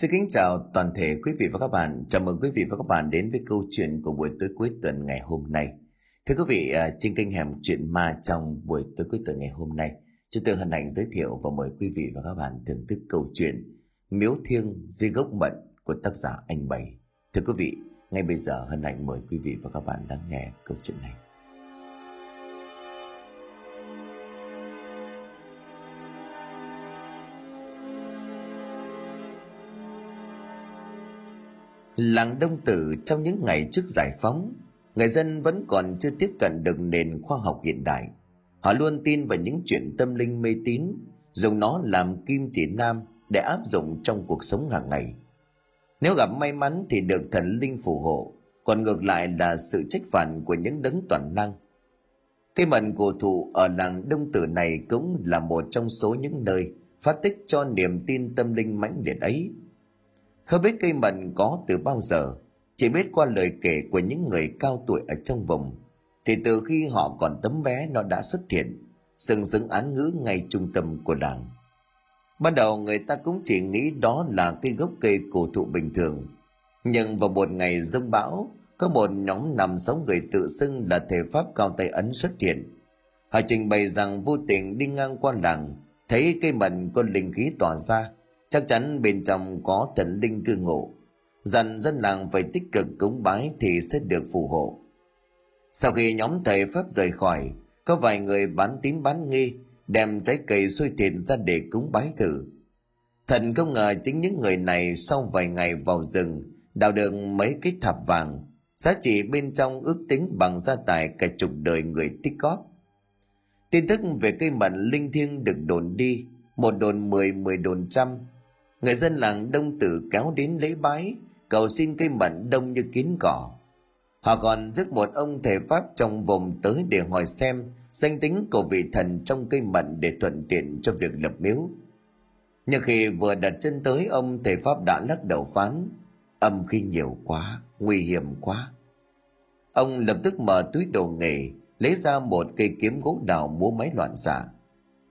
Xin kính chào toàn thể quý vị và các bạn. Chào mừng quý vị và các bạn đến với câu chuyện của buổi tối cuối tuần ngày hôm nay. Thưa quý vị, à, trên kênh Hẻm Chuyện Ma trong buổi tối cuối tuần ngày hôm nay, chúng tôi hân hạnh giới thiệu và mời quý vị và các bạn thưởng thức câu chuyện Miếu Thiêng Di Gốc Mận của tác giả Anh Bảy. Thưa quý vị, ngay bây giờ hân hạnh mời quý vị và các bạn lắng nghe câu chuyện này. Làng Đông Tử trong những ngày trước giải phóng, người dân vẫn còn chưa tiếp cận được nền khoa học hiện đại. Họ luôn tin vào những chuyện tâm linh mê tín, dùng nó làm kim chỉ nam để áp dụng trong cuộc sống hàng ngày. Nếu gặp may mắn thì được thần linh phù hộ, còn ngược lại là sự trách phạt của những đấng toàn năng. Cây mận cổ thụ ở làng Đông Tử này cũng là một trong số những nơi phát tích cho niềm tin tâm linh mãnh liệt ấy – không biết cây mận có từ bao giờ, chỉ biết qua lời kể của những người cao tuổi ở trong vùng, thì từ khi họ còn tấm bé nó đã xuất hiện, sừng sững án ngữ ngay trung tâm của làng. Ban đầu người ta cũng chỉ nghĩ đó là cây gốc cây cổ thụ bình thường, nhưng vào một ngày rông bão, có một nhóm nằm sáu người tự xưng là thể pháp cao tay ấn xuất hiện. Họ trình bày rằng vô tình đi ngang qua làng, thấy cây mận có linh khí tỏa ra, chắc chắn bên trong có thần linh cư ngụ. Dặn dân làng phải tích cực cúng bái thì sẽ được phù hộ. Sau khi nhóm thầy pháp rời khỏi, có vài người bán tín bán nghi, đem trái cây xôi thịt ra để cúng bái thử. Thần không ngờ chính những người này sau vài ngày vào rừng, đào được mấy cái thạp vàng, giá trị bên trong ước tính bằng gia tài cả chục đời người tích góp. Tin tức về cây mận linh thiêng được đồn đi, một đồn mười mười đồn trăm người dân làng đông tử kéo đến lấy bái, cầu xin cây mận đông như kín cỏ. Họ còn rước một ông thầy pháp trong vùng tới để hỏi xem danh tính của vị thần trong cây mận để thuận tiện cho việc lập miếu. Nhưng khi vừa đặt chân tới, ông thầy pháp đã lắc đầu phán, âm khi nhiều quá, nguy hiểm quá. Ông lập tức mở túi đồ nghề, lấy ra một cây kiếm gỗ đào múa máy loạn xạ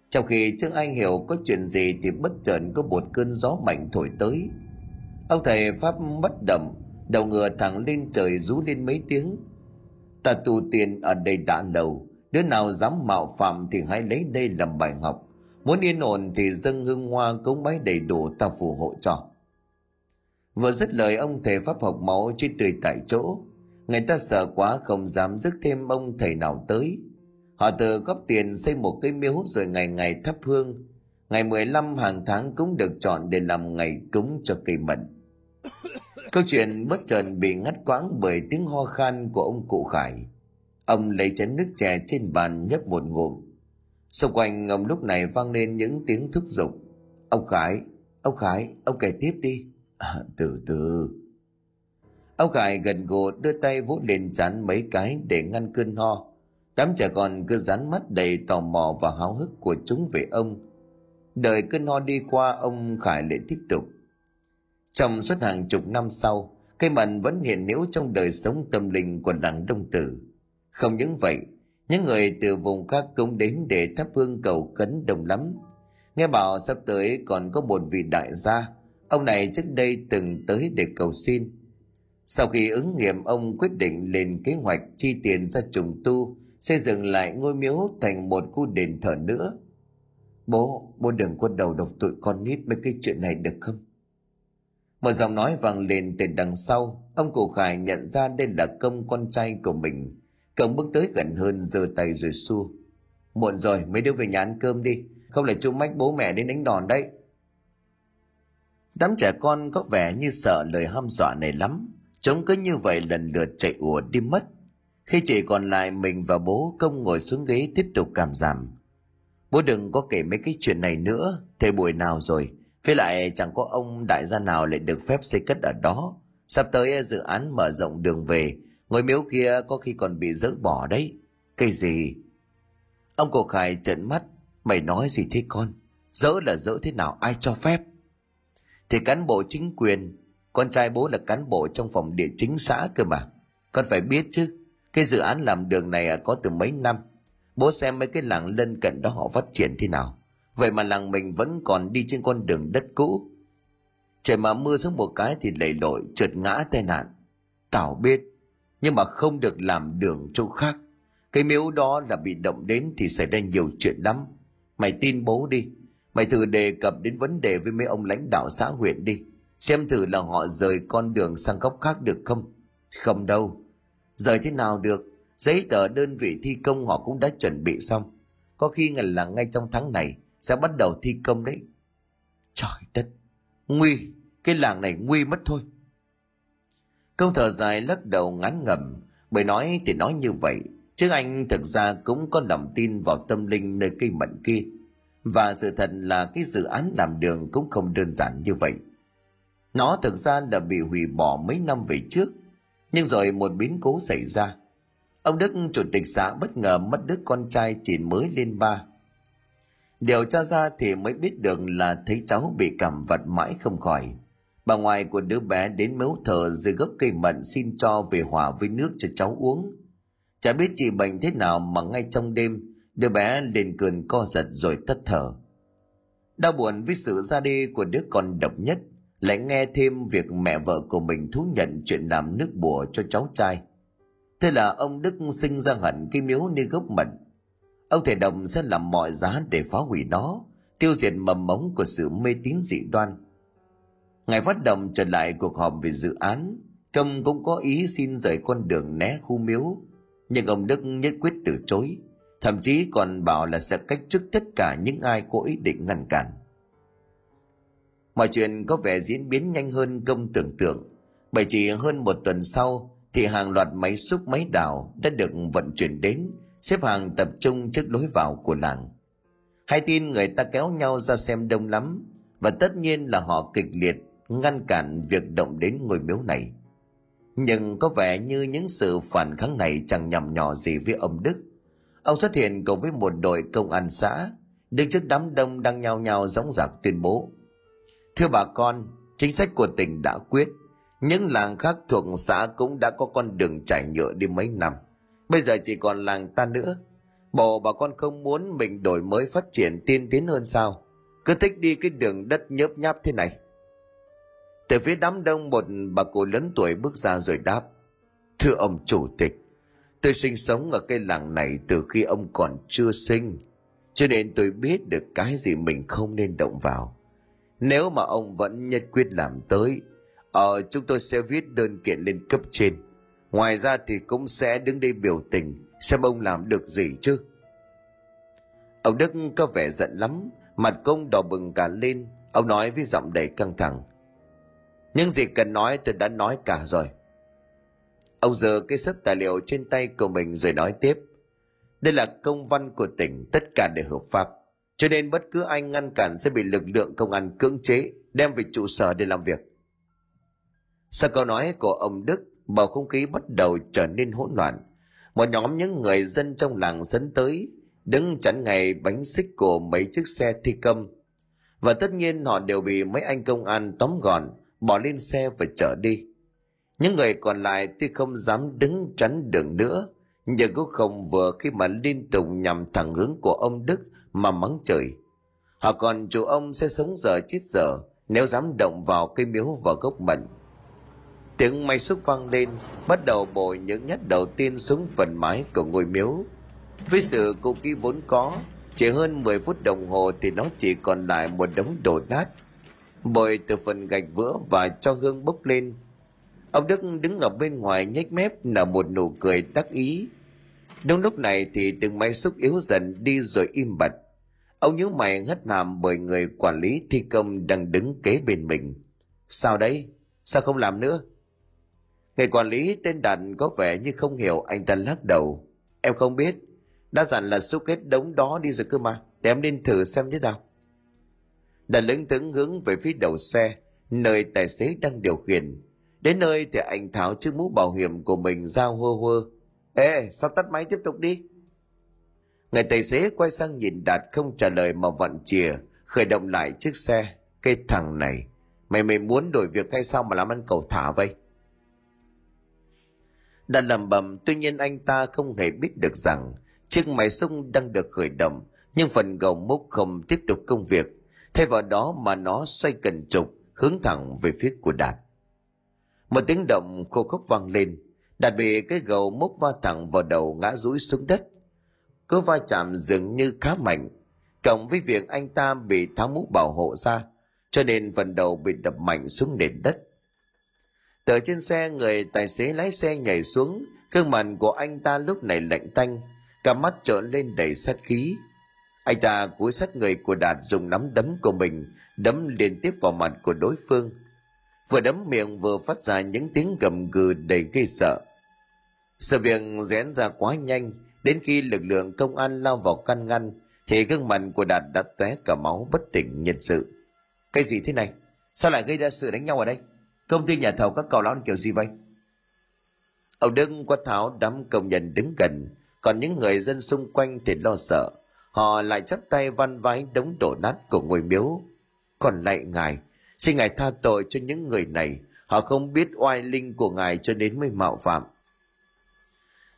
trong khi chưa ai hiểu có chuyện gì thì bất chợt có một cơn gió mạnh thổi tới. Ông thầy Pháp bất động, đầu ngựa thẳng lên trời rú lên mấy tiếng. Ta tu tiền ở đây đã lâu, đứa nào dám mạo phạm thì hãy lấy đây làm bài học. Muốn yên ổn thì dâng hương hoa cống bái đầy đủ ta phù hộ cho. Vừa dứt lời ông thầy Pháp học máu chết tươi tại chỗ. Người ta sợ quá không dám dứt thêm ông thầy nào tới Họ tự góp tiền xây một cây miếu rồi ngày ngày thắp hương. Ngày 15 hàng tháng cũng được chọn để làm ngày cúng cho cây mận. Câu chuyện bất chợt bị ngắt quãng bởi tiếng ho khan của ông cụ Khải. Ông lấy chén nước chè trên bàn nhấp một ngụm. Xung quanh ông lúc này vang lên những tiếng thúc giục. Ông Khải, ông Khải, ông kể tiếp đi. À, từ từ. Ông Khải gần gù đưa tay vỗ lên chán mấy cái để ngăn cơn ho Đám trẻ con cứ dán mắt đầy tò mò và háo hức của chúng về ông. Đợi cơn ho đi qua, ông Khải lại tiếp tục. Trong suốt hàng chục năm sau, cây mận vẫn hiện hữu trong đời sống tâm linh của làng Đông Tử. Không những vậy, những người từ vùng khác cũng đến để thắp hương cầu cấn đông lắm. Nghe bảo sắp tới còn có một vị đại gia, ông này trước đây từng tới để cầu xin. Sau khi ứng nghiệm, ông quyết định lên kế hoạch chi tiền ra trùng tu xây dựng lại ngôi miếu thành một khu đền thờ nữa. Bố bố đừng có đầu độc tụi con nít mấy cái chuyện này được không? Một giọng nói vang lên từ đằng sau. Ông cụ khải nhận ra đây là công con trai của mình. Cậu bước tới gần hơn, giơ tay rồi xua muộn rồi, mấy đứa về nhà ăn cơm đi. Không là chú mách bố mẹ đến đánh đòn đấy? Đám trẻ con có vẻ như sợ lời hăm dọa này lắm. Chúng cứ như vậy lần lượt chạy ùa đi mất khi chỉ còn lại mình và bố công ngồi xuống ghế tiếp tục cảm giảm. Bố đừng có kể mấy cái chuyện này nữa, thế buổi nào rồi. Với lại chẳng có ông đại gia nào lại được phép xây cất ở đó. Sắp tới dự án mở rộng đường về, ngôi miếu kia có khi còn bị dỡ bỏ đấy. Cái gì? Ông cổ khải trợn mắt, mày nói gì thế con? Dỡ là dỡ thế nào ai cho phép? Thì cán bộ chính quyền, con trai bố là cán bộ trong phòng địa chính xã cơ mà. Con phải biết chứ, cái dự án làm đường này à, có từ mấy năm. Bố xem mấy cái làng lân cận đó họ phát triển thế nào. Vậy mà làng mình vẫn còn đi trên con đường đất cũ. Trời mà mưa xuống một cái thì lầy lội trượt ngã tai nạn. Tảo biết, nhưng mà không được làm đường chỗ khác. Cái miếu đó là bị động đến thì xảy ra nhiều chuyện lắm. Mày tin bố đi, mày thử đề cập đến vấn đề với mấy ông lãnh đạo xã huyện đi. Xem thử là họ rời con đường sang góc khác được không? Không đâu. Rời thế nào được? Giấy tờ đơn vị thi công họ cũng đã chuẩn bị xong. Có khi là ngay trong tháng này sẽ bắt đầu thi công đấy. Trời đất, nguy, cái làng này nguy mất thôi. Công thở dài lắc đầu ngán ngầm, bởi nói thì nói như vậy, chứ anh thực ra cũng có lòng tin vào tâm linh nơi cây mận kia. Và sự thật là cái dự án làm đường cũng không đơn giản như vậy. Nó thực ra là bị hủy bỏ mấy năm về trước, nhưng rồi một biến cố xảy ra. Ông Đức, chủ tịch xã bất ngờ mất đứa con trai chỉ mới lên ba. Điều tra ra thì mới biết được là thấy cháu bị cảm vật mãi không khỏi. Bà ngoại của đứa bé đến miếu thờ dưới gốc cây mận xin cho về hòa với nước cho cháu uống. Chả biết chị bệnh thế nào mà ngay trong đêm, đứa bé lên cơn co giật rồi tắt thở. Đau buồn với sự ra đi của đứa con độc nhất, lại nghe thêm việc mẹ vợ của mình thú nhận chuyện làm nước bùa cho cháu trai. Thế là ông Đức sinh ra hẳn cái miếu nơi gốc mận. Ông thể đồng sẽ làm mọi giá để phá hủy nó, tiêu diệt mầm mống của sự mê tín dị đoan. Ngày phát động trở lại cuộc họp về dự án, Công cũng có ý xin rời con đường né khu miếu, nhưng ông Đức nhất quyết từ chối, thậm chí còn bảo là sẽ cách chức tất cả những ai có ý định ngăn cản. Mọi chuyện có vẻ diễn biến nhanh hơn công tưởng tượng, bởi chỉ hơn một tuần sau thì hàng loạt máy xúc máy đào đã được vận chuyển đến, xếp hàng tập trung trước lối vào của làng. Hai tin người ta kéo nhau ra xem đông lắm, và tất nhiên là họ kịch liệt ngăn cản việc động đến ngôi miếu này. Nhưng có vẻ như những sự phản kháng này chẳng nhằm nhỏ gì với ông Đức. Ông xuất hiện cùng với một đội công an xã, đứng trước đám đông đang nhao nhao dõng dạc tuyên bố. Thưa bà con, chính sách của tỉnh đã quyết, những làng khác thuộc xã cũng đã có con đường trải nhựa đi mấy năm. Bây giờ chỉ còn làng ta nữa. Bộ bà con không muốn mình đổi mới phát triển tiên tiến hơn sao? Cứ thích đi cái đường đất nhớp nháp thế này. Từ phía đám đông một bà cụ lớn tuổi bước ra rồi đáp. Thưa ông chủ tịch, tôi sinh sống ở cái làng này từ khi ông còn chưa sinh. Cho nên tôi biết được cái gì mình không nên động vào. Nếu mà ông vẫn nhất quyết làm tới, ờ, chúng tôi sẽ viết đơn kiện lên cấp trên. Ngoài ra thì cũng sẽ đứng đây biểu tình, xem ông làm được gì chứ. Ông Đức có vẻ giận lắm, mặt công đỏ bừng cả lên, ông nói với giọng đầy căng thẳng. Những gì cần nói tôi đã nói cả rồi. Ông giờ cái sấp tài liệu trên tay của mình rồi nói tiếp. Đây là công văn của tỉnh, tất cả đều hợp pháp. Cho nên bất cứ ai ngăn cản sẽ bị lực lượng công an cưỡng chế, đem về trụ sở để làm việc. Sau câu nói của ông Đức, bầu không khí bắt đầu trở nên hỗn loạn. Một nhóm những người dân trong làng dẫn tới, đứng chắn ngày bánh xích của mấy chiếc xe thi công. Và tất nhiên họ đều bị mấy anh công an tóm gọn, bỏ lên xe và chở đi. Những người còn lại tuy không dám đứng chắn đường nữa, nhưng cũng không vừa khi mà liên tục nhằm thẳng hướng của ông Đức mà mắng trời. Họ còn chủ ông sẽ sống giờ chết giờ nếu dám động vào cây miếu vào gốc mận. Tiếng máy xúc vang lên, bắt đầu bồi những nhát đầu tiên xuống phần mái của ngôi miếu. Với sự cụ kỹ vốn có, chỉ hơn 10 phút đồng hồ thì nó chỉ còn lại một đống đổ nát bồi từ phần gạch vỡ và cho gương bốc lên ông đức đứng ở bên ngoài nhếch mép nở một nụ cười đắc ý đúng lúc này thì từng máy xúc yếu dần đi rồi im bặt. Ông nhớ mày hất hàm bởi người quản lý thi công đang đứng kế bên mình. Sao đấy? Sao không làm nữa? Người quản lý tên đạt có vẻ như không hiểu anh ta lắc đầu. Em không biết. Đã dặn là xúc hết đống đó đi rồi cơ mà. Để em lên thử xem thế nào. Đã lững thững hướng về phía đầu xe, nơi tài xế đang điều khiển. Đến nơi thì anh tháo chiếc mũ bảo hiểm của mình ra hơ hơ ê sao tắt máy tiếp tục đi? Người tài xế quay sang nhìn đạt không trả lời mà vặn chìa khởi động lại chiếc xe cái thằng này mày mày muốn đổi việc hay sao mà làm ăn cầu thả vậy? Đạt lầm bầm tuy nhiên anh ta không hề biết được rằng chiếc máy xung đang được khởi động nhưng phần gầu múc không tiếp tục công việc. Thay vào đó mà nó xoay cần trục hướng thẳng về phía của Đạt. Một tiếng động khô khốc vang lên, Đạt bị cái gầu mốc va thẳng vào đầu ngã rúi xuống đất. Cú va chạm dường như khá mạnh, cộng với việc anh ta bị tháo mũ bảo hộ ra, cho nên phần đầu bị đập mạnh xuống nền đất. Từ trên xe người tài xế lái xe nhảy xuống, gương mặt của anh ta lúc này lạnh tanh, cả mắt trợn lên đầy sát khí. Anh ta cúi sát người của Đạt dùng nắm đấm của mình đấm liên tiếp vào mặt của đối phương. Vừa đấm miệng vừa phát ra những tiếng gầm gừ đầy gây sợ. Sự việc diễn ra quá nhanh, đến khi lực lượng công an lao vào căn ngăn, thì gương mặt của Đạt đã tóe cả máu bất tỉnh nhân sự. Cái gì thế này? Sao lại gây ra sự đánh nhau ở đây? Công ty nhà thầu các cậu lão kiểu gì vậy? Ông Đức quát tháo đám công nhân đứng gần, còn những người dân xung quanh thì lo sợ. Họ lại chắp tay văn vái đống đổ nát của ngôi miếu. Còn lại ngài, xin ngài tha tội cho những người này. Họ không biết oai linh của ngài cho đến mới mạo phạm.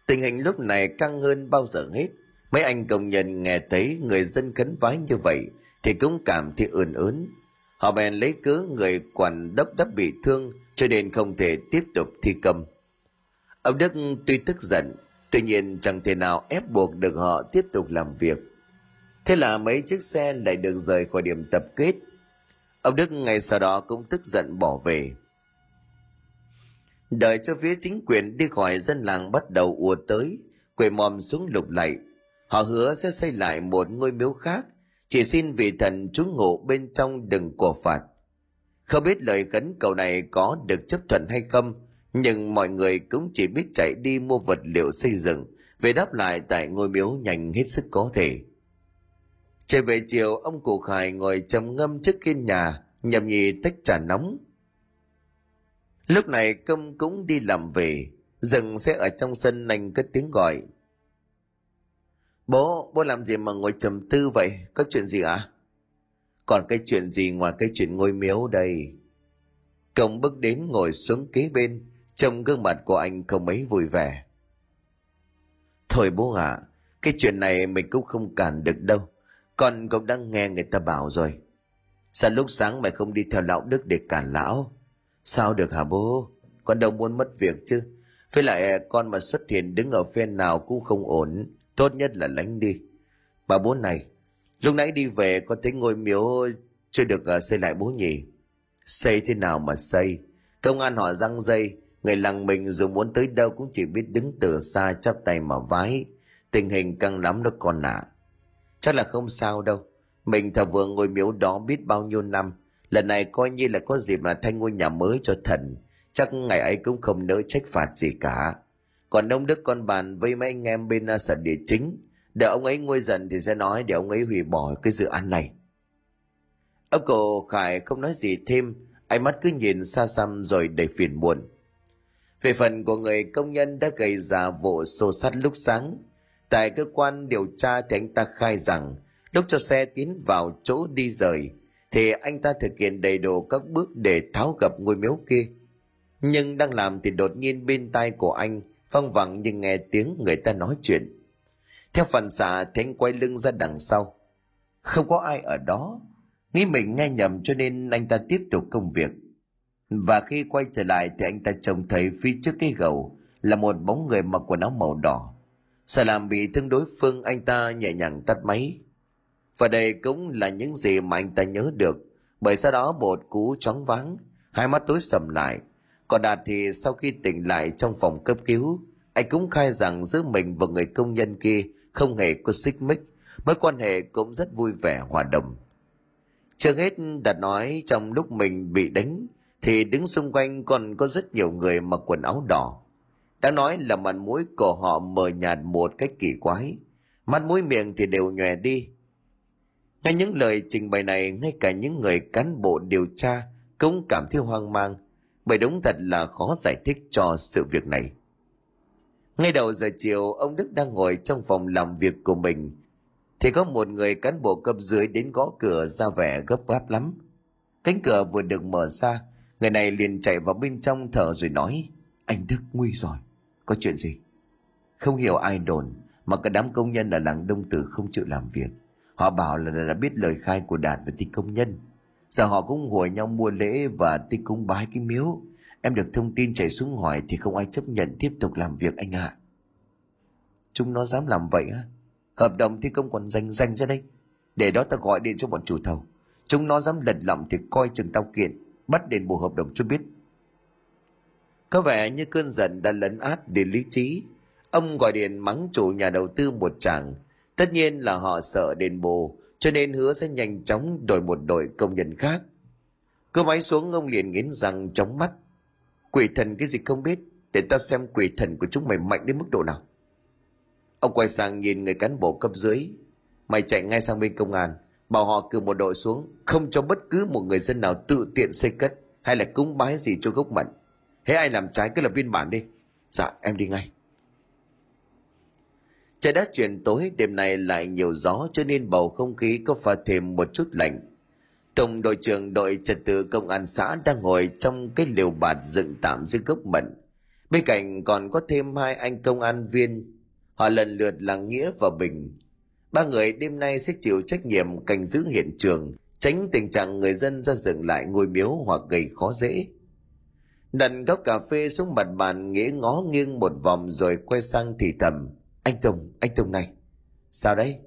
Tình hình lúc này căng hơn bao giờ hết. Mấy anh công nhân nghe thấy người dân khấn vái như vậy thì cũng cảm thấy ươn ớn. Họ bèn lấy cớ người quản đốc đắp bị thương cho nên không thể tiếp tục thi công. Ông Đức tuy tức giận, tuy nhiên chẳng thể nào ép buộc được họ tiếp tục làm việc. Thế là mấy chiếc xe lại được rời khỏi điểm tập kết. Ông Đức ngày sau đó cũng tức giận bỏ về. Đợi cho phía chính quyền đi khỏi dân làng bắt đầu ùa tới, quầy mòm xuống lục lạy. Họ hứa sẽ xây lại một ngôi miếu khác, chỉ xin vị thần trú ngụ bên trong đừng cổ phạt. Không biết lời khấn cầu này có được chấp thuận hay không, nhưng mọi người cũng chỉ biết chạy đi mua vật liệu xây dựng về đáp lại tại ngôi miếu nhanh hết sức có thể. Trở về chiều, ông cụ Khải ngồi trầm ngâm trước hiên nhà, nhầm nhì tách trà nóng. Lúc này công cũng đi làm về, dừng xe ở trong sân anh cất tiếng gọi. Bố, bố làm gì mà ngồi trầm tư vậy? Có chuyện gì ạ? À? Còn cái chuyện gì ngoài cái chuyện ngôi miếu đây? Công bước đến ngồi xuống kế bên, trông gương mặt của anh không mấy vui vẻ. Thôi bố ạ, à, cái chuyện này mình cũng không cản được đâu. Con cũng đã nghe người ta bảo rồi. Sao lúc sáng mày không đi theo lão Đức để cản lão? Sao được hả bố? Con đâu muốn mất việc chứ. Với lại con mà xuất hiện đứng ở phen nào cũng không ổn. Tốt nhất là lánh đi. Bà bố này, lúc nãy đi về con thấy ngôi miếu chưa được ờ, xây lại bố nhỉ? Xây thế nào mà xây? Công an họ răng dây, người làng mình dù muốn tới đâu cũng chỉ biết đứng từ xa chắp tay mà vái. Tình hình căng lắm đó con ạ. À. Chắc là không sao đâu. Mình thờ vừa ngôi miếu đó biết bao nhiêu năm. Lần này coi như là có dịp mà thay ngôi nhà mới cho thần. Chắc ngày ấy cũng không nỡ trách phạt gì cả. Còn ông Đức con bàn với mấy anh em bên à, sở địa chính. Để ông ấy nguôi dần thì sẽ nói để ông ấy hủy bỏ cái dự án này. Ông cổ Khải không nói gì thêm. Ánh mắt cứ nhìn xa xăm rồi đầy phiền muộn. Về phần của người công nhân đã gây ra vụ xô sát lúc sáng, Tại cơ quan điều tra thì anh ta khai rằng, lúc cho xe tiến vào chỗ đi rời, thì anh ta thực hiện đầy đủ các bước để tháo gập ngôi miếu kia. Nhưng đang làm thì đột nhiên bên tai của anh văng vẳng nhưng nghe tiếng người ta nói chuyện. Theo phản xạ thì anh quay lưng ra đằng sau. Không có ai ở đó. Nghĩ mình nghe nhầm cho nên anh ta tiếp tục công việc. Và khi quay trở lại thì anh ta trông thấy phía trước cái gầu là một bóng người mặc quần áo màu đỏ Sợ làm bị thương đối phương anh ta nhẹ nhàng tắt máy. Và đây cũng là những gì mà anh ta nhớ được, bởi sau đó một cú chóng váng, hai mắt tối sầm lại. Còn Đạt thì sau khi tỉnh lại trong phòng cấp cứu, anh cũng khai rằng giữa mình và người công nhân kia không hề có xích mích, mối quan hệ cũng rất vui vẻ hòa đồng. Chưa hết Đạt nói trong lúc mình bị đánh, thì đứng xung quanh còn có rất nhiều người mặc quần áo đỏ. Đã nói là mặt mũi của họ mờ nhạt một cách kỳ quái. Mắt mũi miệng thì đều nhòe đi. Ngay những lời trình bày này, ngay cả những người cán bộ điều tra cũng cảm thấy hoang mang, bởi đúng thật là khó giải thích cho sự việc này. Ngay đầu giờ chiều, ông Đức đang ngồi trong phòng làm việc của mình, thì có một người cán bộ cấp dưới đến gõ cửa ra vẻ gấp gáp lắm. Cánh cửa vừa được mở ra, người này liền chạy vào bên trong thở rồi nói, anh Đức nguy rồi. Có chuyện gì? Không hiểu ai đồn, mà cả đám công nhân ở làng Đông Tử không chịu làm việc. Họ bảo là đã biết lời khai của Đạt về tích công nhân. Giờ họ cũng hùa nhau mua lễ và tích cúng bái cái miếu. Em được thông tin chạy xuống hỏi thì không ai chấp nhận tiếp tục làm việc anh ạ. À. Chúng nó dám làm vậy á? Hợp đồng thi công còn dành dành ra đây. Để đó ta gọi điện cho bọn chủ thầu. Chúng nó dám lật lọng thì coi chừng tao kiện. Bắt đền bù hợp đồng cho biết. Có vẻ như cơn giận đã lấn át đến lý trí. Ông gọi điện mắng chủ nhà đầu tư một chàng. Tất nhiên là họ sợ đền bù, cho nên hứa sẽ nhanh chóng đổi một đội công nhân khác. Cơ máy xuống ông liền nghiến răng chóng mắt. Quỷ thần cái gì không biết, để ta xem quỷ thần của chúng mày mạnh đến mức độ nào. Ông quay sang nhìn người cán bộ cấp dưới. Mày chạy ngay sang bên công an, bảo họ cử một đội xuống, không cho bất cứ một người dân nào tự tiện xây cất hay là cúng bái gì cho gốc mận. Thế ai làm trái cứ lập biên bản đi. Dạ, em đi ngay. Trời đã chuyển tối, đêm nay lại nhiều gió cho nên bầu không khí có pha thêm một chút lạnh. Tổng đội trưởng đội trật tự công an xã đang ngồi trong cái liều bạt dựng tạm dưới gốc mận. Bên cạnh còn có thêm hai anh công an viên. Họ lần lượt là Nghĩa và Bình. Ba người đêm nay sẽ chịu trách nhiệm canh giữ hiện trường, tránh tình trạng người dân ra dựng lại ngôi miếu hoặc gây khó dễ. Đặt góc cà phê xuống mặt bàn Nghĩa ngó nghiêng một vòng rồi quay sang thì thầm. Anh Tùng, anh Tùng này. Sao đấy?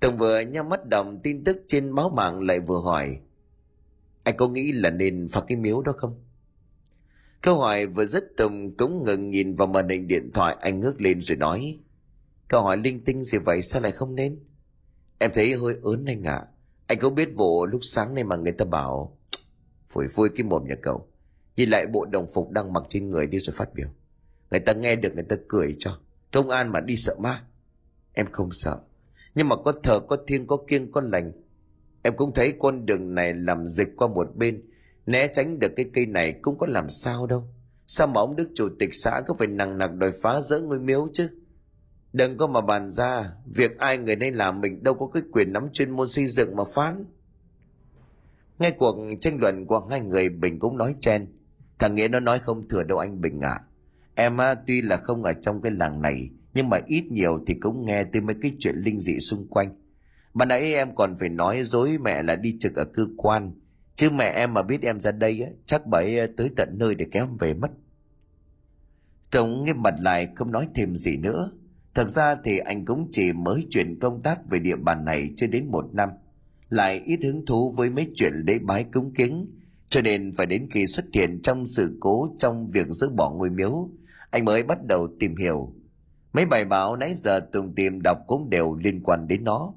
Tùng vừa nhắm mắt đồng tin tức trên báo mạng lại vừa hỏi. Anh có nghĩ là nên phạt cái miếu đó không? Câu hỏi vừa dứt Tùng cũng ngừng nhìn vào màn hình điện thoại anh ngước lên rồi nói. Câu hỏi linh tinh gì vậy sao lại không nên? Em thấy hơi ớn anh ạ. À. Anh có biết vụ lúc sáng nay mà người ta bảo phủi phui cái mồm nhà cậu. Nhìn lại bộ đồng phục đang mặc trên người đi rồi phát biểu. Người ta nghe được người ta cười cho. Công an mà đi sợ ma. Em không sợ. Nhưng mà có thờ có thiêng có kiêng có lành. Em cũng thấy con đường này làm dịch qua một bên. Né tránh được cái cây này cũng có làm sao đâu. Sao mà ông Đức Chủ tịch xã cứ phải nặng nặc đòi phá rỡ ngôi miếu chứ? Đừng có mà bàn ra, việc ai người nên làm mình đâu có cái quyền nắm chuyên môn xây dựng mà phán. Ngay cuộc tranh luận của hai người Bình cũng nói chen. Thằng Nghĩa nó nói không thừa đâu anh Bình ạ. À. Em á, tuy là không ở trong cái làng này, nhưng mà ít nhiều thì cũng nghe tới mấy cái chuyện linh dị xung quanh. Mà nãy em còn phải nói dối mẹ là đi trực ở cơ quan. Chứ mẹ em mà biết em ra đây á, chắc bà ấy ờ, tới tận nơi để kéo em về mất. Tổng nghiêm mặt lại không nói thêm gì nữa. Thật ra thì anh cũng chỉ mới chuyển công tác về địa bàn này chưa đến một năm. Lại ít hứng thú với mấy chuyện lễ bái cúng kiến, cho nên phải đến khi xuất hiện trong sự cố trong việc dỡ bỏ ngôi miếu, anh mới bắt đầu tìm hiểu. Mấy bài báo nãy giờ Tùng tìm đọc cũng đều liên quan đến nó.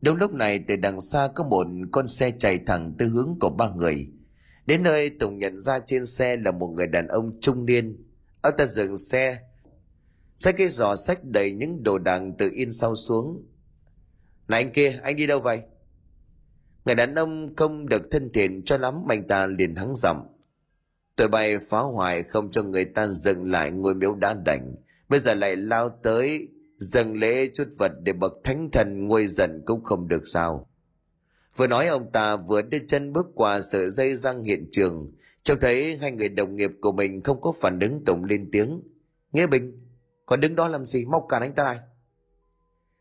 Đúng lúc này từ đằng xa có một con xe chạy thẳng từ hướng của ba người. Đến nơi Tùng nhận ra trên xe là một người đàn ông trung niên. Ông ta dừng xe, xách cái giỏ sách đầy những đồ đạc từ in sau xuống. Này anh kia, anh đi đâu vậy? Người đàn ông không được thân thiện cho lắm, anh ta liền hắng giọng. Tụi bay phá hoại không cho người ta dừng lại ngôi miếu đá đảnh. Bây giờ lại lao tới dâng lễ chút vật để bậc thánh thần nguôi giận cũng không được sao. Vừa nói ông ta vừa đưa chân bước qua sợi dây răng hiện trường, trông thấy hai người đồng nghiệp của mình không có phản ứng tổng lên tiếng. Nghĩa Bình, còn đứng đó làm gì, mau cản anh ta lại.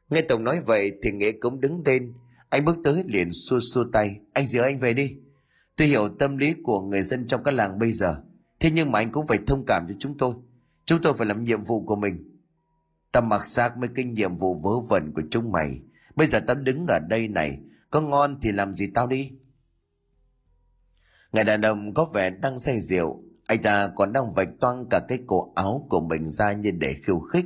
Nghe Tổng nói vậy thì Nghĩa cũng đứng lên, anh bước tới liền xua xua tay, anh dìu anh về đi. Tôi hiểu tâm lý của người dân trong các làng bây giờ, thế nhưng mà anh cũng phải thông cảm cho chúng tôi. Chúng tôi phải làm nhiệm vụ của mình. Ta mặc xác mấy cái nhiệm vụ vớ vẩn của chúng mày. Bây giờ tao đứng ở đây này, có ngon thì làm gì tao đi. Người đàn ông có vẻ đang say rượu, anh ta còn đang vạch toang cả cái cổ áo của mình ra như để khiêu khích.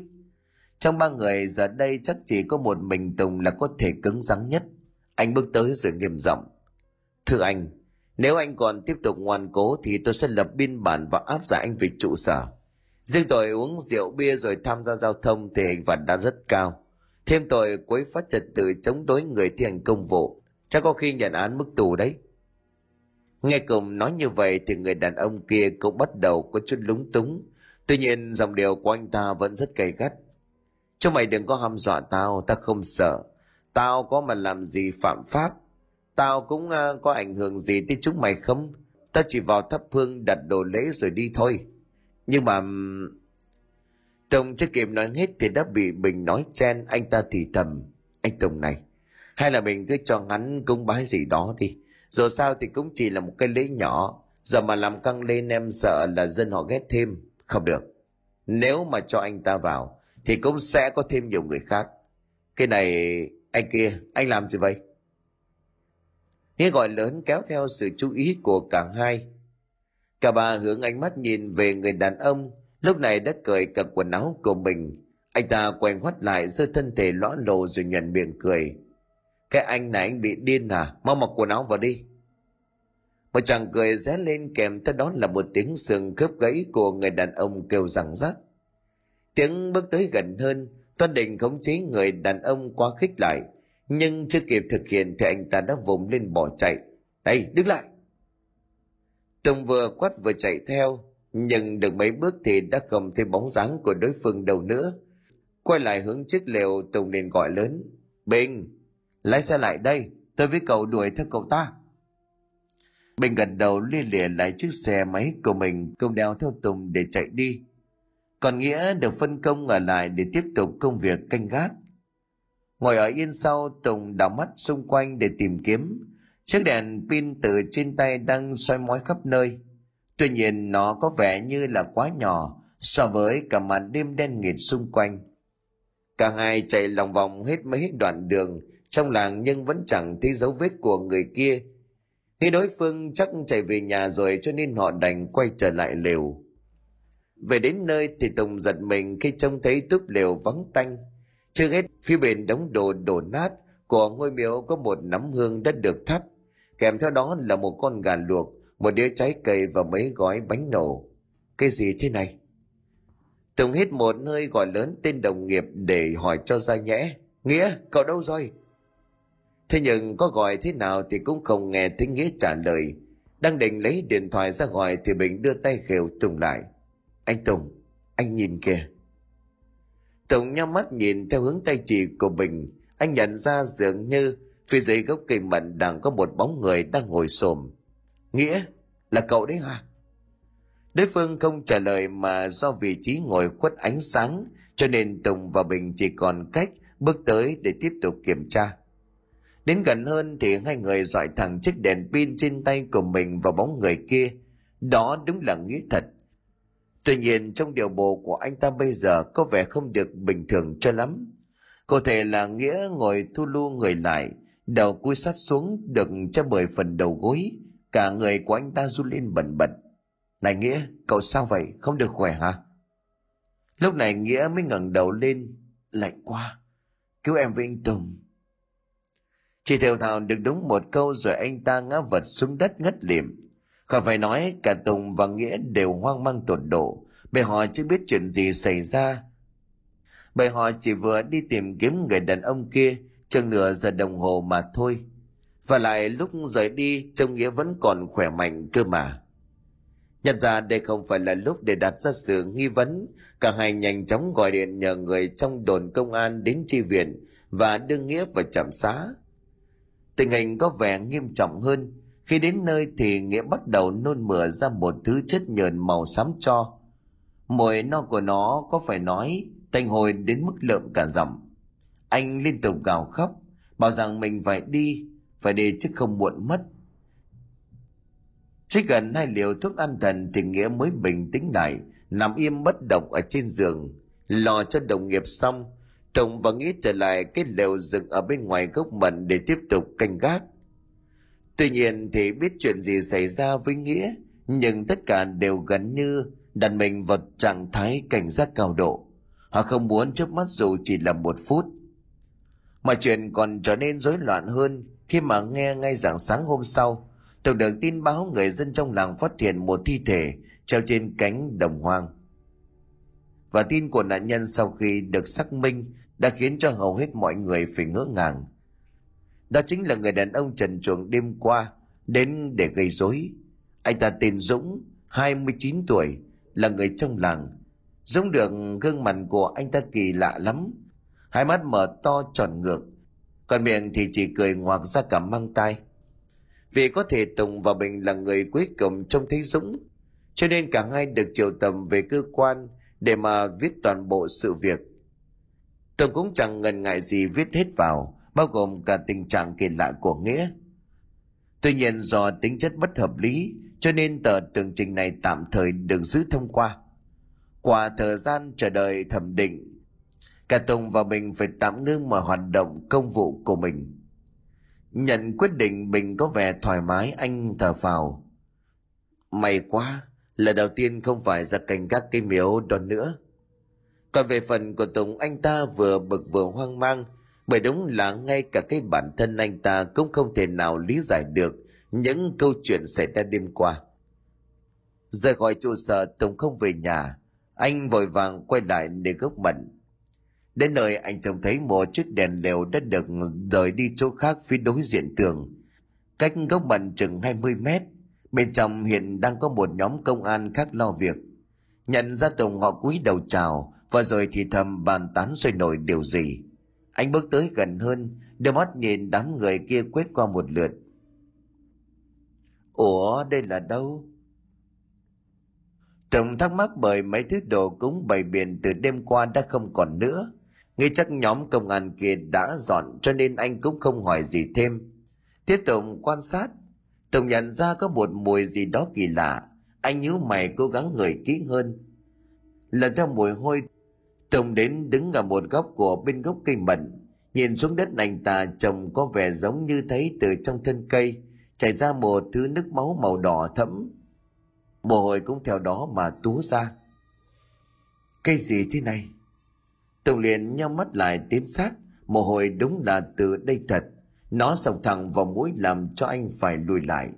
Trong ba người giờ đây chắc chỉ có một mình Tùng là có thể cứng rắn nhất. Anh bước tới rồi nghiêm giọng. Thưa anh, nếu anh còn tiếp tục ngoan cố thì tôi sẽ lập biên bản và áp giải anh về trụ sở. Riêng tội uống rượu bia rồi tham gia giao thông thì hình phạt đã rất cao. Thêm tội quấy phát trật tự chống đối người thi hành công vụ. Chắc có khi nhận án mức tù đấy. Nghe cùng nói như vậy thì người đàn ông kia cũng bắt đầu có chút lúng túng. Tuy nhiên dòng điều của anh ta vẫn rất gay gắt. Cho mày đừng có hăm dọa tao, ta không sợ. Tao có mà làm gì phạm pháp Tao cũng uh, có ảnh hưởng gì tới chúng mày không? Tao chỉ vào thắp hương đặt đồ lễ rồi đi thôi. Nhưng mà... Tùng chưa kịp nói hết thì đã bị Bình nói chen anh ta thì thầm. Anh Tùng này, hay là mình cứ cho ngắn cung bái gì đó đi. Dù sao thì cũng chỉ là một cái lễ nhỏ, giờ mà làm căng lên em sợ là dân họ ghét thêm. Không được. Nếu mà cho anh ta vào, thì cũng sẽ có thêm nhiều người khác. Cái này, anh kia, anh làm gì vậy? Nghe gọi lớn kéo theo sự chú ý của cả hai. Cả ba hướng ánh mắt nhìn về người đàn ông, lúc này đã cởi cả quần áo của mình. Anh ta quay ngoắt lại giơ thân thể lõa lồ rồi nhận miệng cười. Cái anh này anh bị điên à? Mau mặc quần áo vào đi. Một chàng cười ré lên kèm theo đó là một tiếng sừng khớp gãy của người đàn ông kêu rằng rắc. Tiếng bước tới gần hơn, Toan định khống chế người đàn ông quá khích lại, nhưng chưa kịp thực hiện thì anh ta đã vùng lên bỏ chạy. Đây, đứng lại! Tùng vừa quát vừa chạy theo, nhưng được mấy bước thì đã không thấy bóng dáng của đối phương đâu nữa. Quay lại hướng chiếc lều Tùng liền gọi lớn. Bình, lái xe lại đây, tôi với cậu đuổi theo cậu ta. Bình gật đầu lia lịa lại chiếc xe máy của mình cùng đeo theo Tùng để chạy đi. Còn Nghĩa được phân công ở lại để tiếp tục công việc canh gác. Ngồi ở yên sau, Tùng đảo mắt xung quanh để tìm kiếm. Chiếc đèn pin từ trên tay đang soi mói khắp nơi. Tuy nhiên nó có vẻ như là quá nhỏ so với cả màn đêm đen nghịt xung quanh. Cả hai chạy lòng vòng hết mấy đoạn đường trong làng nhưng vẫn chẳng thấy dấu vết của người kia. Khi đối phương chắc chạy về nhà rồi cho nên họ đành quay trở lại lều. Về đến nơi thì Tùng giật mình khi trông thấy túp lều vắng tanh. Chưa hết phía bên đống đồ đổ nát của ngôi miếu có một nắm hương đã được thắp. Kèm theo đó là một con gà luộc, một đĩa trái cây và mấy gói bánh nổ. Cái gì thế này? Tùng hít một hơi gọi lớn tên đồng nghiệp để hỏi cho ra nhẽ. Nghĩa, cậu đâu rồi? Thế nhưng có gọi thế nào thì cũng không nghe thấy Nghĩa trả lời. Đang định lấy điện thoại ra gọi thì Bình đưa tay khều Tùng lại. Anh Tùng, anh nhìn kìa. Tùng nhắm mắt nhìn theo hướng tay chỉ của Bình. Anh nhận ra dường như phía dưới gốc cây mận đang có một bóng người đang ngồi xổm. Nghĩa, là cậu đấy hả? Đối phương không trả lời mà do vị trí ngồi khuất ánh sáng cho nên Tùng và Bình chỉ còn cách bước tới để tiếp tục kiểm tra. Đến gần hơn thì hai người dọi thẳng chiếc đèn pin trên tay của mình vào bóng người kia. Đó đúng là nghĩa thật. Tuy nhiên trong điều bộ của anh ta bây giờ có vẻ không được bình thường cho lắm. Có thể là Nghĩa ngồi thu lu người lại, đầu cúi sát xuống được cho bởi phần đầu gối, cả người của anh ta run lên bẩn bẩn. Này Nghĩa, cậu sao vậy? Không được khỏe hả? Lúc này Nghĩa mới ngẩng đầu lên, lạnh quá, cứu em với anh Tùng. Chỉ theo thào được đúng một câu rồi anh ta ngã vật xuống đất ngất liệm. Khỏi phải nói cả Tùng và Nghĩa đều hoang mang tột độ, bởi họ chưa biết chuyện gì xảy ra. Bởi họ chỉ vừa đi tìm kiếm người đàn ông kia chừng nửa giờ đồng hồ mà thôi. Và lại lúc rời đi trông Nghĩa vẫn còn khỏe mạnh cơ mà. Nhận ra đây không phải là lúc để đặt ra sự nghi vấn, cả hai nhanh chóng gọi điện nhờ người trong đồn công an đến chi viện và đưa Nghĩa vào trạm xá. Tình hình có vẻ nghiêm trọng hơn, khi đến nơi thì Nghĩa bắt đầu nôn mửa ra một thứ chất nhờn màu xám cho. Mùi no của nó có phải nói tanh hồi đến mức lợm cả dặm. Anh liên tục gào khóc, bảo rằng mình phải đi, phải đi chứ không muộn mất. Chỉ gần hai liều thuốc an thần thì Nghĩa mới bình tĩnh lại, nằm im bất động ở trên giường, lo cho đồng nghiệp xong, Tùng và Nghĩa trở lại cái lều dựng ở bên ngoài gốc mận để tiếp tục canh gác. Tuy nhiên thì biết chuyện gì xảy ra với Nghĩa, nhưng tất cả đều gần như đặt mình vào trạng thái cảnh giác cao độ. Họ không muốn chớp mắt dù chỉ là một phút. Mà chuyện còn trở nên rối loạn hơn khi mà nghe ngay rạng sáng hôm sau, tôi được tin báo người dân trong làng phát hiện một thi thể treo trên cánh đồng hoang. Và tin của nạn nhân sau khi được xác minh đã khiến cho hầu hết mọi người phải ngỡ ngàng. Đó chính là người đàn ông trần truồng đêm qua đến để gây rối. Anh ta tên Dũng, 29 tuổi, là người trong làng. Dũng được gương mặt của anh ta kỳ lạ lắm. Hai mắt mở to tròn ngược, còn miệng thì chỉ cười ngoạc ra cả mang tai. Vì có thể Tùng và Bình là người cuối cùng trông thấy Dũng, cho nên cả hai được triệu tầm về cơ quan để mà viết toàn bộ sự việc. Tùng cũng chẳng ngần ngại gì viết hết vào, bao gồm cả tình trạng kỳ lạ của Nghĩa. Tuy nhiên do tính chất bất hợp lý cho nên tờ tường trình này tạm thời được giữ thông qua. Qua thời gian chờ đợi thẩm định, cả Tùng và Bình phải tạm ngưng mọi hoạt động công vụ của mình. Nhận quyết định Bình có vẻ thoải mái anh thở phào. May quá, lần đầu tiên không phải ra cảnh các cây miếu đó nữa. Còn về phần của Tùng anh ta vừa bực vừa hoang mang bởi đúng là ngay cả cái bản thân anh ta cũng không thể nào lý giải được những câu chuyện xảy ra đêm qua. Rời khỏi trụ sở Tùng không về nhà, anh vội vàng quay lại để gốc mận. Đến nơi anh trông thấy một chiếc đèn lều đã được rời đi chỗ khác phía đối diện tường. Cách gốc mận chừng 20 mét, bên trong hiện đang có một nhóm công an khác lo việc. Nhận ra Tùng họ cúi đầu chào và rồi thì thầm bàn tán sôi nổi điều gì. Anh bước tới gần hơn, đưa mắt nhìn đám người kia quét qua một lượt. Ủa đây là đâu? Tùng thắc mắc bởi mấy thứ đồ cúng bày biển từ đêm qua đã không còn nữa. Nghĩ chắc nhóm công an kia đã dọn cho nên anh cũng không hỏi gì thêm. Tiếp tục quan sát, Tùng nhận ra có một mùi gì đó kỳ lạ. Anh nhíu mày cố gắng ngửi kỹ hơn. Lần theo mùi hôi, Tùng đến đứng ở một góc của bên gốc cây mận. Nhìn xuống đất anh ta trông có vẻ giống như thấy từ trong thân cây, chảy ra một thứ nước máu màu đỏ thẫm. Mồ hôi cũng theo đó mà túa ra. Cây gì thế này? Tùng liền nhau mắt lại tiến sát, mồ hôi đúng là từ đây thật. Nó sộc thẳng vào mũi làm cho anh phải lùi lại.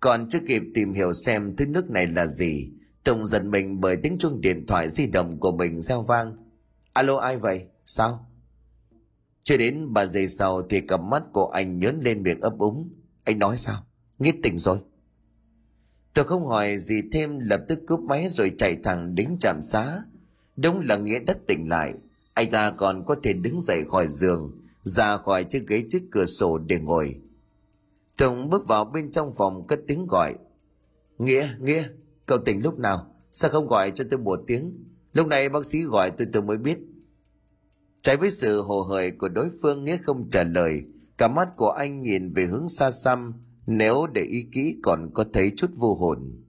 Còn chưa kịp tìm hiểu xem thứ nước này là gì tùng giật mình bởi tiếng chuông điện thoại di động của mình reo vang. Alo, ai vậy? Sao? Chưa đến 3 giây sau thì cặp mắt của anh nhớn lên miệng ấp úng. Anh nói sao? Nghĩ tỉnh rồi. Tôi không hỏi gì thêm, lập tức cúp máy rồi chạy thẳng đến trạm xá. Đúng là nghĩa đất tỉnh lại, anh ta còn có thể đứng dậy khỏi giường, ra khỏi chiếc ghế trước cửa sổ để ngồi. Tùng bước vào bên trong phòng cất tiếng gọi. Nghĩa nghĩa cậu tỉnh lúc nào? Sao không gọi cho tôi một tiếng? Lúc này bác sĩ gọi tôi tôi mới biết. Trái với sự hồ hởi của đối phương, nghĩa không trả lời. Cả mắt của anh nhìn về hướng xa xăm, nếu để ý kỹ còn có thấy chút vô hồn.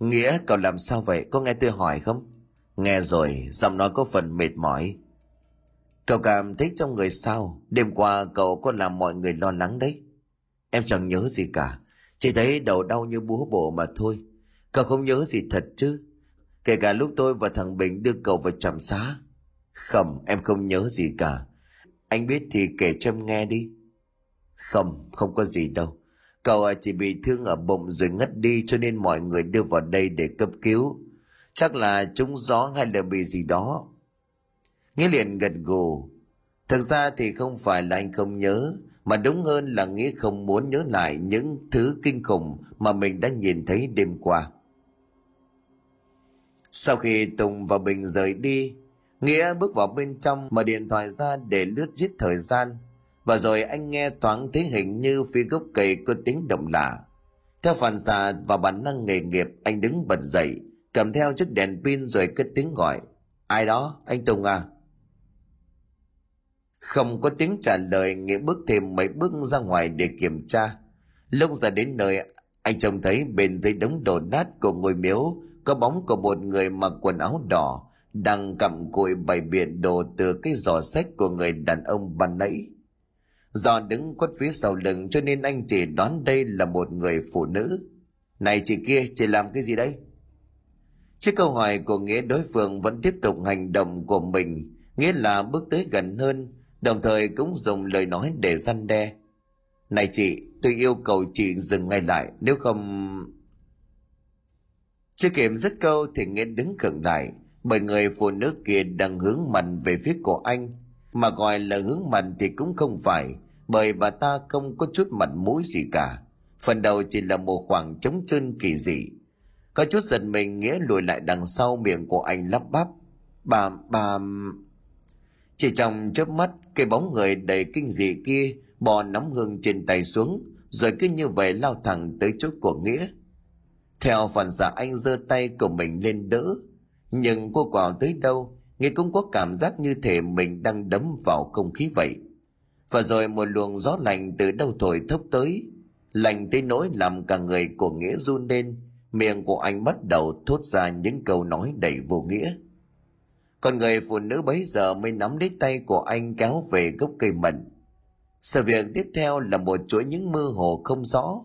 Nghĩa, cậu làm sao vậy? Có nghe tôi hỏi không? Nghe rồi, giọng nói có phần mệt mỏi. Cậu cảm thấy trong người sao? Đêm qua cậu có làm mọi người lo lắng đấy. Em chẳng nhớ gì cả chỉ thấy đầu đau như búa bổ mà thôi. Cậu không nhớ gì thật chứ? Kể cả lúc tôi và thằng bình đưa cậu vào trạm xá. Không, em không nhớ gì cả. Anh biết thì kể cho em nghe đi. Không không có gì đâu. Cậu à, chỉ bị thương ở bụng rồi ngất đi cho nên mọi người đưa vào đây để cấp cứu. Chắc là trúng gió hay là bị gì đó. Nghĩa liền gật gù. Thực ra thì không phải là anh không nhớ mà đúng hơn là nghĩa không muốn nhớ lại những thứ kinh khủng mà mình đã nhìn thấy đêm qua. Sau khi tùng và bình rời đi, nghĩa bước vào bên trong mở điện thoại ra để lướt giết thời gian. Và rồi anh nghe thoáng thấy hình như phía gốc cây có tiếng động lạ. Theo phản xạ và bản năng nghề nghiệp, anh đứng bật dậy, cầm theo chiếc đèn pin rồi cất tiếng gọi. Ai đó? Anh tùng à? Không có tiếng trả lời nghĩa bước thêm mấy bước ra ngoài để kiểm tra. Lúc ra đến nơi, anh trông thấy bên dưới đống đổ nát của ngôi miếu, có bóng của một người mặc quần áo đỏ, đang cầm cụi bày biện đồ từ cái giỏ sách của người đàn ông ban nãy. Do đứng khuất phía sau lưng, cho nên anh chỉ đoán đây là một người phụ nữ. Này chị kia, chị làm cái gì đấy trước câu hỏi của nghĩa, đối phương vẫn tiếp tục hành động của mình. Nghĩa là bước tới gần hơn đồng thời cũng dùng lời nói để răn đe. Này chị, tôi yêu cầu chị dừng ngay lại, nếu không chưa kịp dứt câu thì nghĩa đứng khựng lại, bởi người phụ nữ kia đang hướng mặt về phía của anh, mà gọi là hướng mặt thì cũng không phải, bởi bà ta không có chút mặt mũi gì cả. Phần đầu chỉ là một khoảng trống trơn kỳ dị. Có chút giật mình, nghĩa lùi lại đằng sau miệng của anh lắp bắp. Bà bà chỉ trong chớp mắt, cái bóng người đầy kinh dị kia bò nắm hương trên tay xuống, rồi cứ như vậy lao thẳng tới chỗ của nghĩa. Theo phản xạ anh giơ tay của mình lên đỡ, nhưng cô quào tới đâu, nghĩa cũng có cảm giác như thể mình đang đấm vào không khí vậy. Và rồi một luồng gió lạnh từ đâu thổi thốc tới, lạnh tới nỗi làm cả người của nghĩa run lên, miệng của anh bắt đầu thốt ra những câu nói đầy vô nghĩa còn người phụ nữ bấy giờ mới nắm lấy tay của anh kéo về gốc cây mận. Sự việc tiếp theo là một chuỗi những mơ hồ không rõ.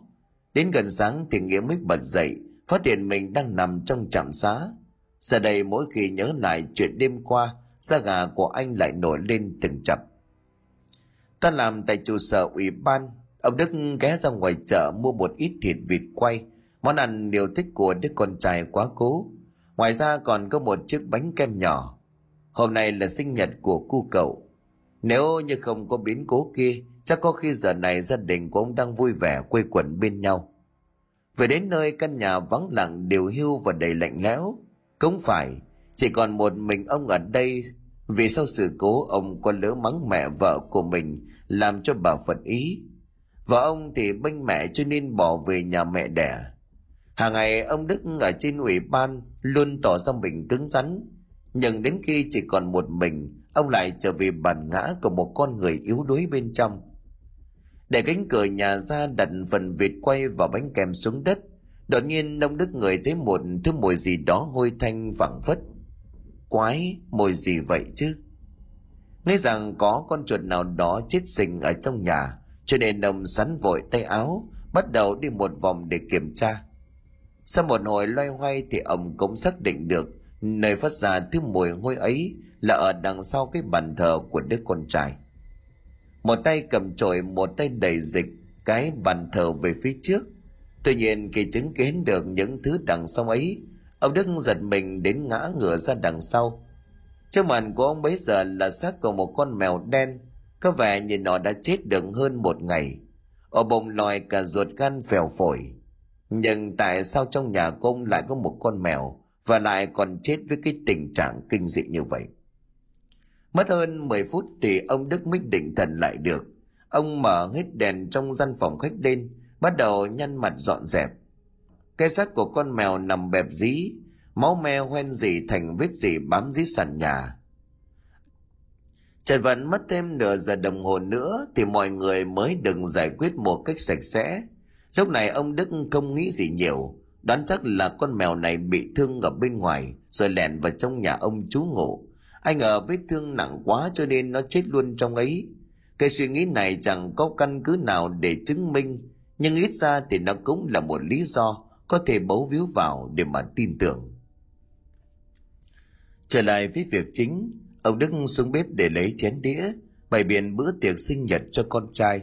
Đến gần sáng thì nghĩa mới bật dậy, phát hiện mình đang nằm trong trạm xá. Giờ đây mỗi khi nhớ lại chuyện đêm qua, da gà của anh lại nổi lên từng chập. Ta làm tại trụ sở ủy ban, ông đức ghé ra ngoài chợ mua một ít thịt vịt quay, món ăn điều thích của đứa con trai quá cố. Ngoài ra còn có một chiếc bánh kem nhỏ hôm nay là sinh nhật của cu cậu. Nếu như không có biến cố kia, chắc có khi giờ này gia đình của ông đang vui vẻ quây quần bên nhau. Về đến nơi, căn nhà vắng lặng, điều hưu và đầy lạnh lẽo. Cũng phải, chỉ còn một mình ông ở đây, vì sau sự cố, ông có lỡ mắng mẹ vợ của mình, làm cho bà phật ý. Vợ ông thì bênh mẹ cho nên bỏ về nhà mẹ đẻ. Hàng ngày, ông đức ở trên ủy ban luôn tỏ ra mình cứng rắn nhưng đến khi chỉ còn một mình, ông lại trở về bản ngã của một con người yếu đuối bên trong. Để cánh cửa nhà ra đặt phần vịt quay và bánh kem xuống đất, đột nhiên ông đức người thấy một thứ mùi gì đó hôi thanh vẳng phất. Quái mùi gì vậy chứ? Nghĩ rằng có con chuột nào đó chết sình ở trong nhà, cho nên ông sắn vội tay áo, bắt đầu đi một vòng để kiểm tra. Sau một hồi loay hoay thì ông cũng xác định được nơi phát ra thứ mùi hôi ấy là ở đằng sau cái bàn thờ của đứa con trai. Một tay cầm chổi, một tay đầy dịch cái bàn thờ về phía trước. Tuy nhiên khi chứng kiến được những thứ đằng sau ấy, ông đức giật mình đến ngã ngửa ra đằng sau. Trước mặt của ông bấy giờ là xác của một con mèo đen, có vẻ như nó đã chết được hơn một ngày. Ở bụng lòi cả ruột gan phèo phổi. Nhưng tại sao trong nhà của ông lại có một con mèo? Và lại còn chết với cái tình trạng kinh dị như vậy. Mất hơn 10 phút thì ông đức mới định thần lại được. Ông mở hết đèn trong gian phòng khách lên bắt đầu nhăn mặt dọn dẹp. Cái xác của con mèo nằm bẹp dí máu me hoen dỉ thành vết dỉ bám dưới sàn nhà. Chợt vẫn mất thêm nửa giờ đồng hồ nữa thì mọi người mới đừng giải quyết một cách sạch sẽ. Lúc này ông Đức không nghĩ gì nhiều, đoán chắc là con mèo này bị thương ở bên ngoài rồi lẻn vào trong nhà ông chú ngủ. Anh ở vết thương nặng quá cho nên nó chết luôn trong ấy. Cái suy nghĩ này chẳng có căn cứ nào để chứng minh, nhưng ít ra thì nó cũng là một lý do có thể bấu víu vào để mà tin tưởng. Trở lại với việc chính, ông Đức xuống bếp để lấy chén đĩa, bày biện bữa tiệc sinh nhật cho con trai.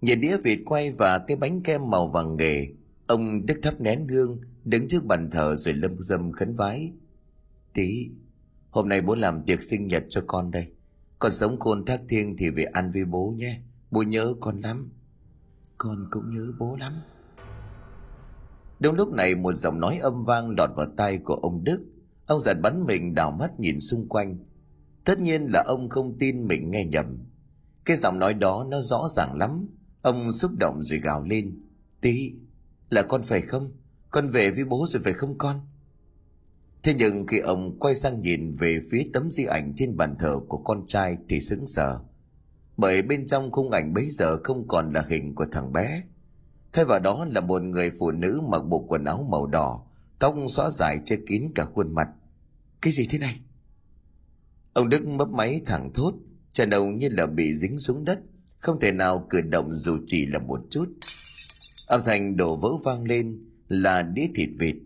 Nhìn đĩa vịt quay và cái bánh kem màu vàng nghề, ông Đức thắp nén hương, đứng trước bàn thờ rồi lâm dâm khấn vái. Tí, hôm nay bố làm tiệc sinh nhật cho con đây. Con sống khôn thác thiêng thì về ăn với bố nhé. Bố nhớ con lắm. Con cũng nhớ bố lắm. Đúng lúc này một giọng nói âm vang lọt vào tai của ông Đức. Ông giật bắn mình đảo mắt nhìn xung quanh. Tất nhiên là ông không tin mình nghe nhầm. Cái giọng nói đó nó rõ ràng lắm. Ông xúc động rồi gào lên. Tí, là con phải không? Con về với bố rồi phải không con? Thế nhưng khi ông quay sang nhìn về phía tấm di ảnh trên bàn thờ của con trai thì sững sờ. Bởi bên trong khung ảnh bấy giờ không còn là hình của thằng bé. Thay vào đó là một người phụ nữ mặc bộ quần áo màu đỏ, tóc xóa dài che kín cả khuôn mặt. Cái gì thế này? Ông Đức mấp máy thẳng thốt, chân ông như là bị dính xuống đất, không thể nào cử động dù chỉ là một chút. Âm thanh đổ vỡ vang lên là đĩa thịt vịt.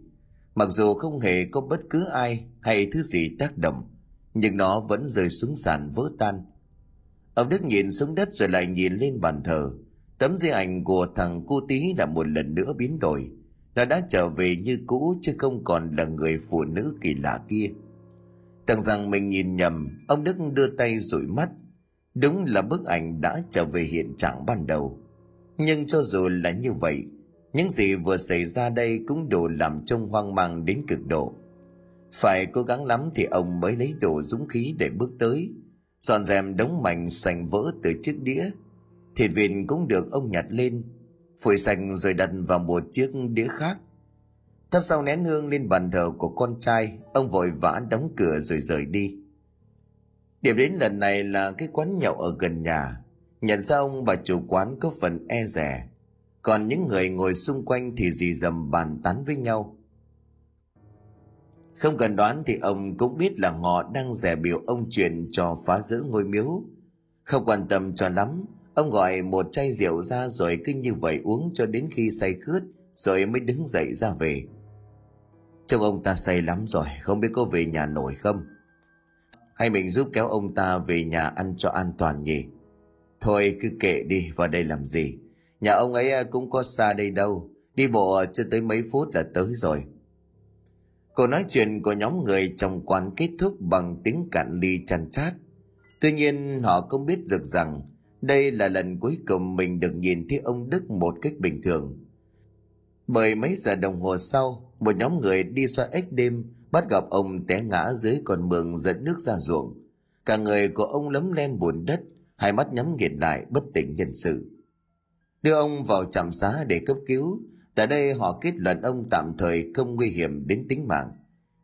Mặc dù không hề có bất cứ ai hay thứ gì tác động, nhưng nó vẫn rơi xuống sàn vỡ tan. Ông Đức nhìn xuống đất rồi lại nhìn lên bàn thờ. Tấm di ảnh của thằng cô tí là một lần nữa biến đổi. Nó đã trở về như cũ chứ không còn là người phụ nữ kỳ lạ kia. Tưởng rằng mình nhìn nhầm, ông Đức đưa tay dụi mắt. Đúng là bức ảnh đã trở về hiện trạng ban đầu. Nhưng cho dù là như vậy, những gì vừa xảy ra đây cũng đủ làm trông hoang mang đến cực độ. Phải cố gắng lắm thì ông mới lấy đủ dũng khí để bước tới, dọn dẹp đống mảnh sành vỡ từ chiếc đĩa. Thịt vịt cũng được ông nhặt lên, phủi sạch rồi đặt vào một chiếc đĩa khác. Thắp sau nén hương lên bàn thờ của con trai, ông vội vã đóng cửa rồi rời đi. Điểm đến lần này là cái quán nhậu ở gần nhà nhận ra ông bà chủ quán có phần e rẻ còn những người ngồi xung quanh thì dì dầm bàn tán với nhau. Không cần đoán thì ông cũng biết là họ đang rẻ biểu ông chuyện cho phá rỡ ngôi miếu. Không quan tâm cho lắm, ông gọi một chai rượu ra rồi cứ như vậy uống cho đến khi say khướt, rồi mới đứng dậy ra về. Trông ông ta say lắm rồi, không biết có về nhà nổi không? Hay mình giúp kéo ông ta về nhà ăn cho an toàn nhỉ? Thôi cứ kệ đi, vào đây làm gì? Nhà ông ấy à, cũng có xa đây đâu. Đi bộ chưa tới mấy phút là tới rồi. Cuộc nói chuyện của nhóm người trong quán kết thúc bằng tiếng cạn ly chăn chát. Tuy nhiên, họ không biết được rằng đây là lần cuối cùng mình được nhìn thấy ông đức một cách bình thường. Bởi mấy giờ đồng hồ sau, một nhóm người đi xoa ếch đêm, bắt gặp ông té ngã dưới con mương dẫn nước ra ruộng. Cả người của ông lấm lem bùn đất hai mắt nhắm nghiền lại, bất tỉnh nhân sự. Đưa ông vào trạm xá để cấp cứu. Tại đây họ kết luận ông tạm thời không nguy hiểm đến tính mạng.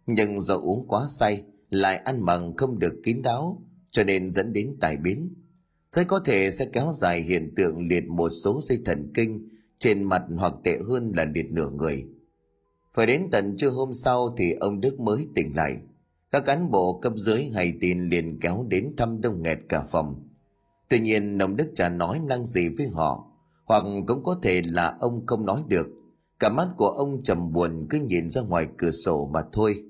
Nhưng do uống quá say, lại ăn mặn không được kín đáo, cho nên dẫn đến tai biến. Rất có thể sẽ kéo dài hiện tượng liệt một số dây thần kinh trên mặt hoặc tệ hơn là liệt nửa người. Phải đến tận trưa hôm sau thì ông đức mới tỉnh lại. Các cán bộ cấp dưới hay tin liền kéo đến thăm đông nghẹt cả phòng tuy nhiên ông đức chả nói năng gì với họ, hoặc cũng có thể là ông không nói được. Cả mắt của ông trầm buồn cứ nhìn ra ngoài cửa sổ mà thôi.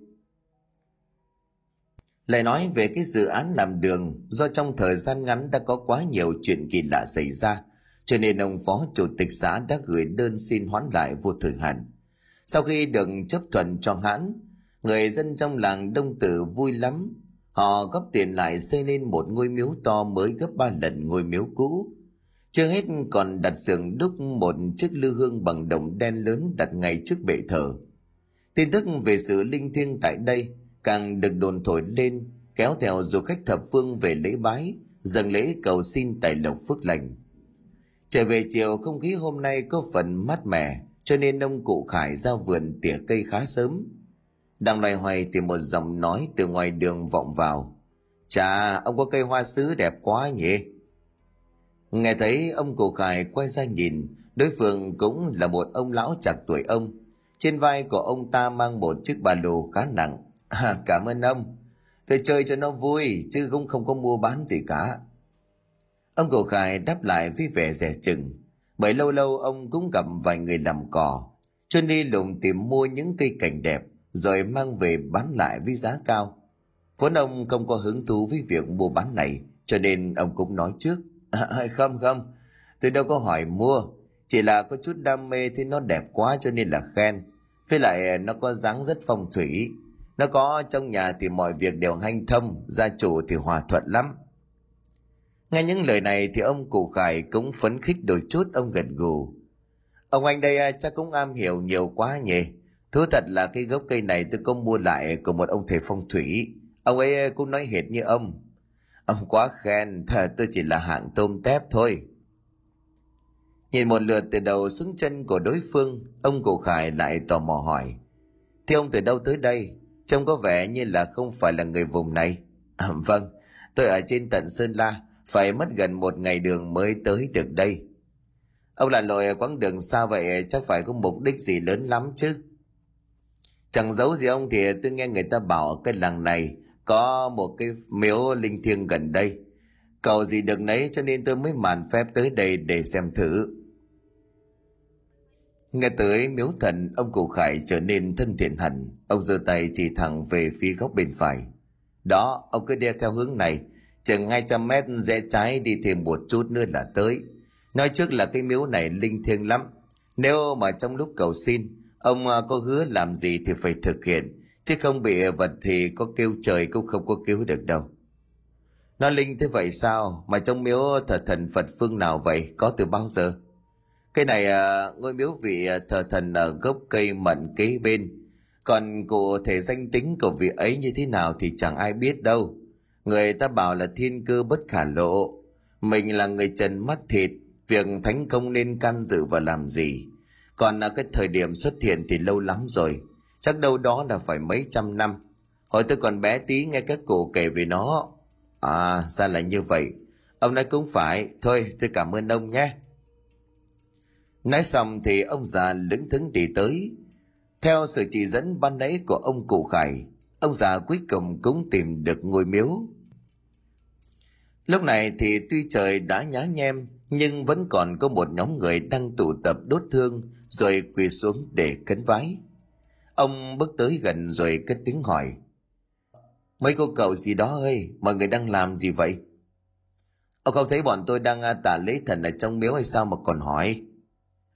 Lại nói về cái dự án làm đường, do trong thời gian ngắn đã có quá nhiều chuyện kỳ lạ xảy ra, cho nên ông phó chủ tịch xã đã gửi đơn xin hoãn lại vô thời hạn. Sau khi được chấp thuận cho hãn, người dân trong làng đông tử vui lắm họ góp tiền lại xây lên một ngôi miếu to mới gấp ba lần ngôi miếu cũ. Chưa hết còn đặt xưởng đúc một chiếc lư hương bằng đồng đen lớn đặt ngay trước bệ thờ. Tin tức về sự linh thiêng tại đây càng được đồn thổi lên, kéo theo du khách thập phương về lễ bái, dâng lễ cầu xin tài lộc phước lành. Trở về chiều, không khí hôm nay có phần mát mẻ, cho nên ông cụ khải ra vườn tỉa cây khá sớm đang loay hoay thì một giọng nói từ ngoài đường vọng vào. Chà ông có cây hoa sứ đẹp quá nhỉ? Nghe thấy ông Cổ khải quay ra nhìn đối phương cũng là một ông lão chạc tuổi ông. Trên vai của ông ta mang một chiếc ba lô khá nặng. À, cảm ơn ông. Tôi chơi cho nó vui chứ cũng không có mua bán gì cả. Ông Cổ khải đáp lại với vẻ rẻ chừng. Bởi lâu lâu ông cũng gặp vài người làm cỏ chuyên đi lùng tìm mua những cây cảnh đẹp rồi mang về bán lại với giá cao. Vốn ông không có hứng thú với việc mua bán này cho nên ông cũng nói trước. À, à, không không tôi đâu có hỏi mua chỉ là có chút đam mê thấy nó đẹp quá cho nên là khen. Với lại nó có dáng rất phong thủy nó có trong nhà thì mọi việc đều hanh thông gia chủ thì hòa thuận lắm. Nghe những lời này thì ông cụ khải cũng phấn khích đôi chút ông gật gù. Ông anh đây à, chắc cũng am hiểu nhiều quá nhỉ? Thú thật là cái gốc cây này tôi có mua lại của một ông thầy phong thủy. Ông ấy cũng nói hệt như ông. Ông quá khen thật tôi chỉ là hạng tôm tép thôi. Nhìn một lượt từ đầu xuống chân của đối phương ông cụ khải lại tò mò hỏi thế ông từ đâu tới đây? Trông có vẻ như là không phải là người vùng này. À, vâng tôi ở trên tận sơn la phải mất gần một ngày đường mới tới được đây. Ông là lội quãng đường xa vậy chắc phải có mục đích gì lớn lắm chứ? Chẳng giấu gì ông thì tôi nghe người ta bảo ở cái làng này có một cái miếu linh thiêng gần đây. Cầu gì được nấy cho nên tôi mới màn phép tới đây để xem thử. Nghe tới miếu thần, ông cụ khải trở nên thân thiện hẳn. Ông giơ tay chỉ thẳng về phía góc bên phải. Đó, ông cứ đeo theo hướng này. Chừng 200 mét rẽ trái đi thêm một chút nữa là tới. Nói trước là cái miếu này linh thiêng lắm. Nếu mà trong lúc cầu xin ông à, có hứa làm gì thì phải thực hiện, chứ không bị vật thì có kêu trời cũng không có cứu được đâu. Nó linh, thế vậy sao? Mà trong miếu thờ thần phật phương nào vậy? Có từ bao giờ? Cái này à, ngôi miếu vị thờ thần ở gốc cây mận kế bên. Còn cụ thể danh tính của vị ấy như thế nào thì chẳng ai biết đâu. Người ta bảo là thiên cơ bất khả lộ. Mình là người trần mắt thịt, việc thánh công nên can dự và làm gì? Còn là cái thời điểm xuất hiện thì lâu lắm rồi chắc đâu đó là phải mấy trăm năm hồi tôi còn bé tí nghe các cụ kể về nó à ra là như vậy Ông nói cũng phải, thôi tôi cảm ơn ông nhé. Nói xong thì ông già lững thững đi tới. Theo sự chỉ dẫn ban nãy của ông cụ Khải, ông già cuối cùng cũng tìm được ngôi miếu. Lúc này thì tuy trời đã nhá nhem, nhưng vẫn còn có một nhóm người đang tụ tập đốt thương rồi quỳ xuống để khấn vái. Ông bước tới gần rồi cất tiếng hỏi. Mấy cô cậu gì đó ơi, mọi người đang làm gì vậy? Ông không thấy bọn tôi đang à, tả lễ thần ở trong miếu hay sao mà còn hỏi?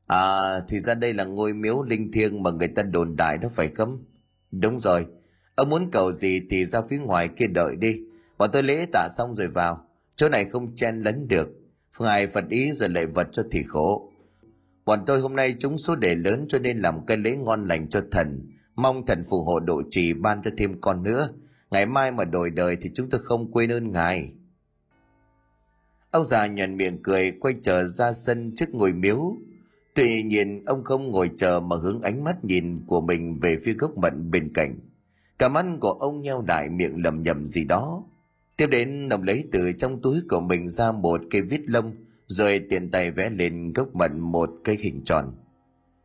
À, thì ra đây là ngôi miếu linh thiêng mà người ta đồn đại đó phải không? Đúng rồi, ông muốn cầu gì thì ra phía ngoài kia đợi đi. Bọn tôi lễ tạ xong rồi vào, chỗ này không chen lấn được. Ngài Phật ý rồi lại vật cho thì khổ. Bọn tôi hôm nay trúng số đề lớn cho nên làm cái lễ ngon lành cho thần. Mong thần phù hộ độ trì ban cho thêm con nữa. Ngày mai mà đổi đời thì chúng tôi không quên ơn ngài. Ông già nhận miệng cười, quay trở ra sân trước ngồi miếu. Tuy nhiên, ông không ngồi chờ mà hướng ánh mắt nhìn của mình về phía gốc mận bên cạnh. Cả mắt của ông nheo đại miệng lầm nhầm gì đó. Tiếp đến, ông lấy từ trong túi của mình ra một cây vít lông rồi tiện tay vẽ lên gốc mận một cây hình tròn.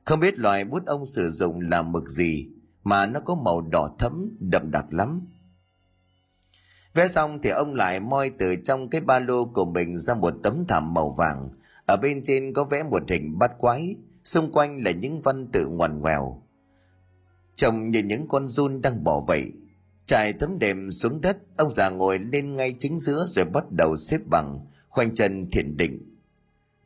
Không biết loại bút ông sử dụng là mực gì mà nó có màu đỏ thẫm đậm đặc lắm. Vẽ xong thì ông lại moi từ trong cái ba lô của mình ra một tấm thảm màu vàng. Ở bên trên có vẽ một hình bát quái, xung quanh là những văn tự ngoằn ngoèo. Trông như những con run đang bỏ vậy. Trải tấm đệm xuống đất, ông già ngồi lên ngay chính giữa rồi bắt đầu xếp bằng, khoanh chân thiền định.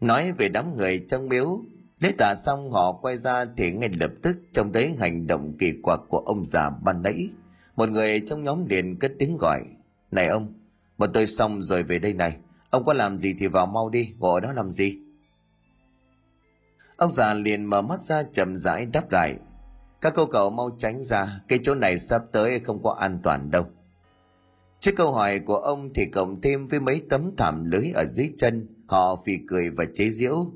Nói về đám người trong miếu, lễ tạ xong họ quay ra thì ngay lập tức trông thấy hành động kỳ quặc của ông già ban nãy. Một người trong nhóm liền cất tiếng gọi – này ông, bọn tôi xong rồi về đây này. Ông có làm gì thì vào mau đi, ngồi ở đó làm gì? Ông già liền mở mắt ra chậm rãi đáp lại. Các cô cậu mau tránh ra, cái chỗ này sắp tới không có an toàn đâu. Trước câu hỏi của ông thì cộng thêm với mấy tấm thảm lưới ở dưới chân, họ phì cười và chế giễu.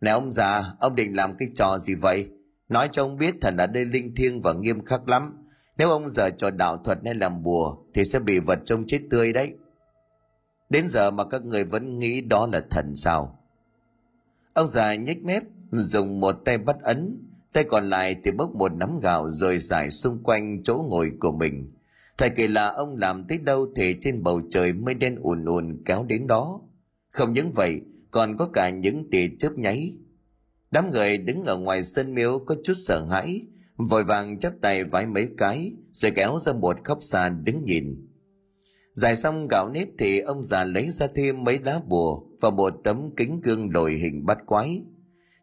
Này ông già, ông định làm cái trò gì vậy? Nói cho ông biết thần ở đây linh thiêng và nghiêm khắc lắm. Nếu ông giờ trò đạo thuật hay làm bùa thì sẽ bị vật trông chết tươi đấy. Đến giờ mà các người vẫn nghĩ đó là thần sao? Ông già nhếch mép, dùng một tay bắt ấn, tay còn lại thì bốc một nắm gạo rồi giải xung quanh chỗ ngồi của mình. Thầy kỳ là ông làm tới đâu thì trên bầu trời mây đen ùn ùn kéo đến đó. Không những vậy, còn có cả những tia chớp nháy. Đám người đứng ở ngoài sân miếu có chút sợ hãi, vội vàng chắp tay vái mấy cái rồi kéo ra một khóc xa đứng nhìn. Giải xong gạo nếp thì ông già lấy ra thêm mấy lá bùa và một tấm kính gương đổi hình bắt quái.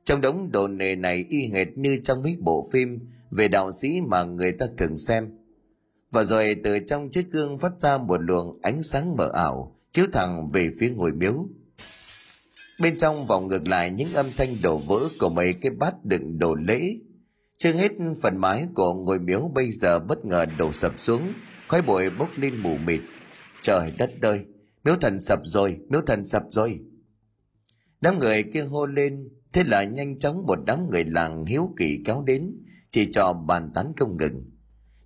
Trong đống đồ nề này y hệt như trong mấy bộ phim về đạo sĩ mà người ta thường xem. Và rồi từ trong chiếc gương phát ra một luồng ánh sáng mờ ảo chiếu thẳng về phía ngôi miếu bên trong vòng ngược lại những âm thanh đổ vỡ của mấy cái bát đựng đồ lễ chưa hết phần mái của ngôi miếu bây giờ bất ngờ đổ sập xuống, khói bụi bốc lên mù mịt. Trời đất ơi, miếu thần sập rồi, miếu thần sập rồi. Đám người kia hô lên, thế là nhanh chóng một đám người làng hiếu kỳ kéo đến, chỉ cho bàn tán không ngừng.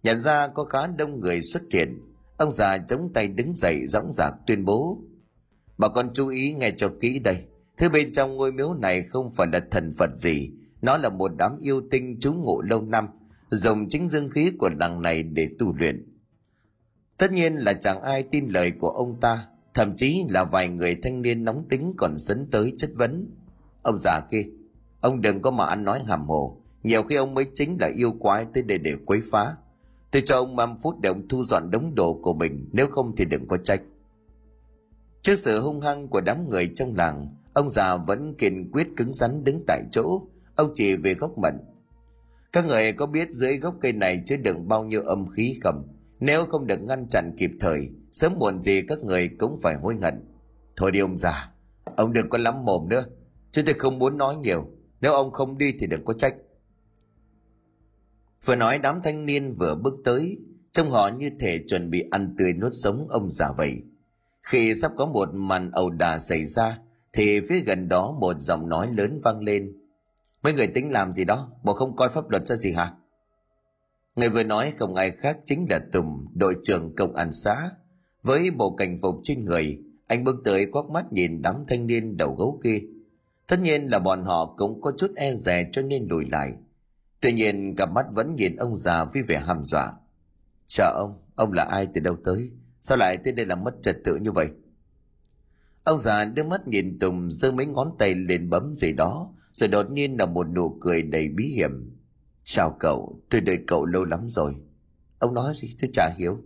Nhận ra có khá đông người xuất hiện, ông già chống tay đứng dậy dõng dạc tuyên bố. Bà con chú ý nghe cho kỹ đây, thứ bên trong ngôi miếu này không phải là thần Phật gì, nó là một đám yêu tinh trú ngụ lâu năm, dùng chính dương khí của làng này để tu luyện. Tất nhiên là chẳng ai tin lời của ông ta, thậm chí là vài người thanh niên nóng tính còn sấn tới chất vấn. Ông già kia, ông đừng có mà ăn nói hàm hồ, nhiều khi ông mới chính là yêu quái tới đây để quấy phá. Tôi cho ông 5 phút để ông thu dọn đống đồ của mình, nếu không thì đừng có trách. Trước sự hung hăng của đám người trong làng, ông già vẫn kiên quyết cứng rắn đứng tại chỗ, Ông chỉ về gốc mận. Các người có biết dưới gốc cây này chứa đựng bao nhiêu âm khí không? Nếu không được ngăn chặn kịp thời, sớm muộn gì các người cũng phải hối hận. Thôi đi ông già, ông đừng có lắm mồm nữa. Chúng tôi không muốn nói nhiều. Nếu ông không đi thì đừng có trách. Vừa nói đám thanh niên vừa bước tới, trông họ như thể chuẩn bị ăn tươi nuốt sống ông già vậy. Khi sắp có một màn ẩu đả xảy ra, thì phía gần đó một giọng nói lớn vang lên. Mấy người tính làm gì đó, bộ không coi pháp luật ra gì hả? Người vừa nói không ai khác chính là Tùng, đội trưởng công an xã. Với bộ cảnh phục trên người, anh bước tới quắc mắt nhìn đám thanh niên đầu gấu kia tất nhiên là bọn họ cũng có chút e dè cho nên lùi lại tuy nhiên cặp mắt vẫn nhìn ông già với vẻ hàm dọa chào ông ông là ai từ đâu tới sao lại tới đây làm mất trật tự như vậy ông già đưa mắt nhìn tùng giơ mấy ngón tay lên bấm gì đó, rồi đột nhiên là một nụ cười đầy bí hiểm. Chào cậu, tôi đợi cậu lâu lắm rồi. Ông nói gì tôi chả hiểu.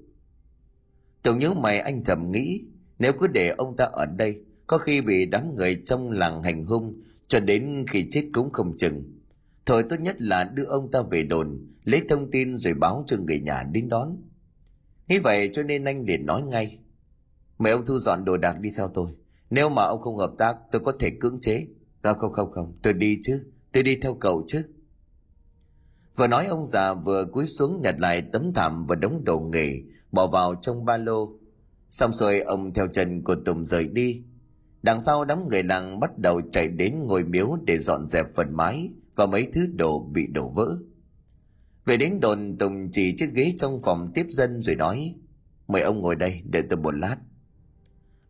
Tùng nhớ mày anh thầm nghĩ, nếu cứ để ông ta ở đây, có khi bị đám người trong làng hành hung, cho đến khi chết cũng không chừng. Thời tốt nhất là đưa ông ta về đồn, lấy thông tin rồi báo cho người nhà đến đón. Nghĩ vậy cho nên anh liền nói ngay, mời ông thu dọn đồ đạc đi theo tôi nếu mà ông không hợp tác tôi có thể cưỡng chế. À, không không không. Tôi đi chứ. Tôi đi theo cậu chứ. Vừa nói ông già vừa cúi xuống nhặt lại tấm thảm và đống đồ nghề bỏ vào trong ba lô. Xong rồi ông theo chân của tùng rời đi. Đằng sau đám người làng bắt đầu chạy đến ngôi miếu để dọn dẹp phần mái và mấy thứ đồ bị đổ vỡ. Về đến đồn tùng chỉ chiếc ghế trong phòng tiếp dân rồi nói mời ông ngồi đây đợi tôi một lát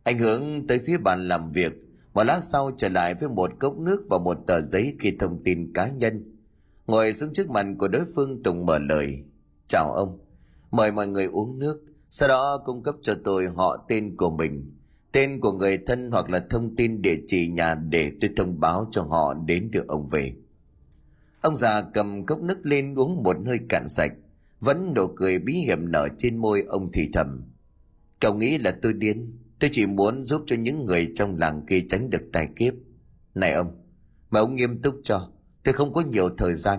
anh hướng tới phía bàn làm việc, một lát sau trở lại với một cốc nước và một tờ giấy ghi thông tin cá nhân. Ngồi xuống trước mặt của đối phương, tùng mở lời, chào ông, mời mọi người uống nước, sau đó cung cấp cho tôi họ tên của mình, tên của người thân hoặc là thông tin địa chỉ nhà để tôi thông báo cho họ đến được ông về. Ông già cầm cốc nước lên uống một hơi cạn sạch, vẫn nụ cười bí hiểm nở trên môi ông thì thầm, cậu nghĩ là tôi điên? Tôi chỉ muốn giúp cho những người trong làng kia tránh được tai kiếp. Này ông, mà ông nghiêm túc cho, tôi không có nhiều thời gian.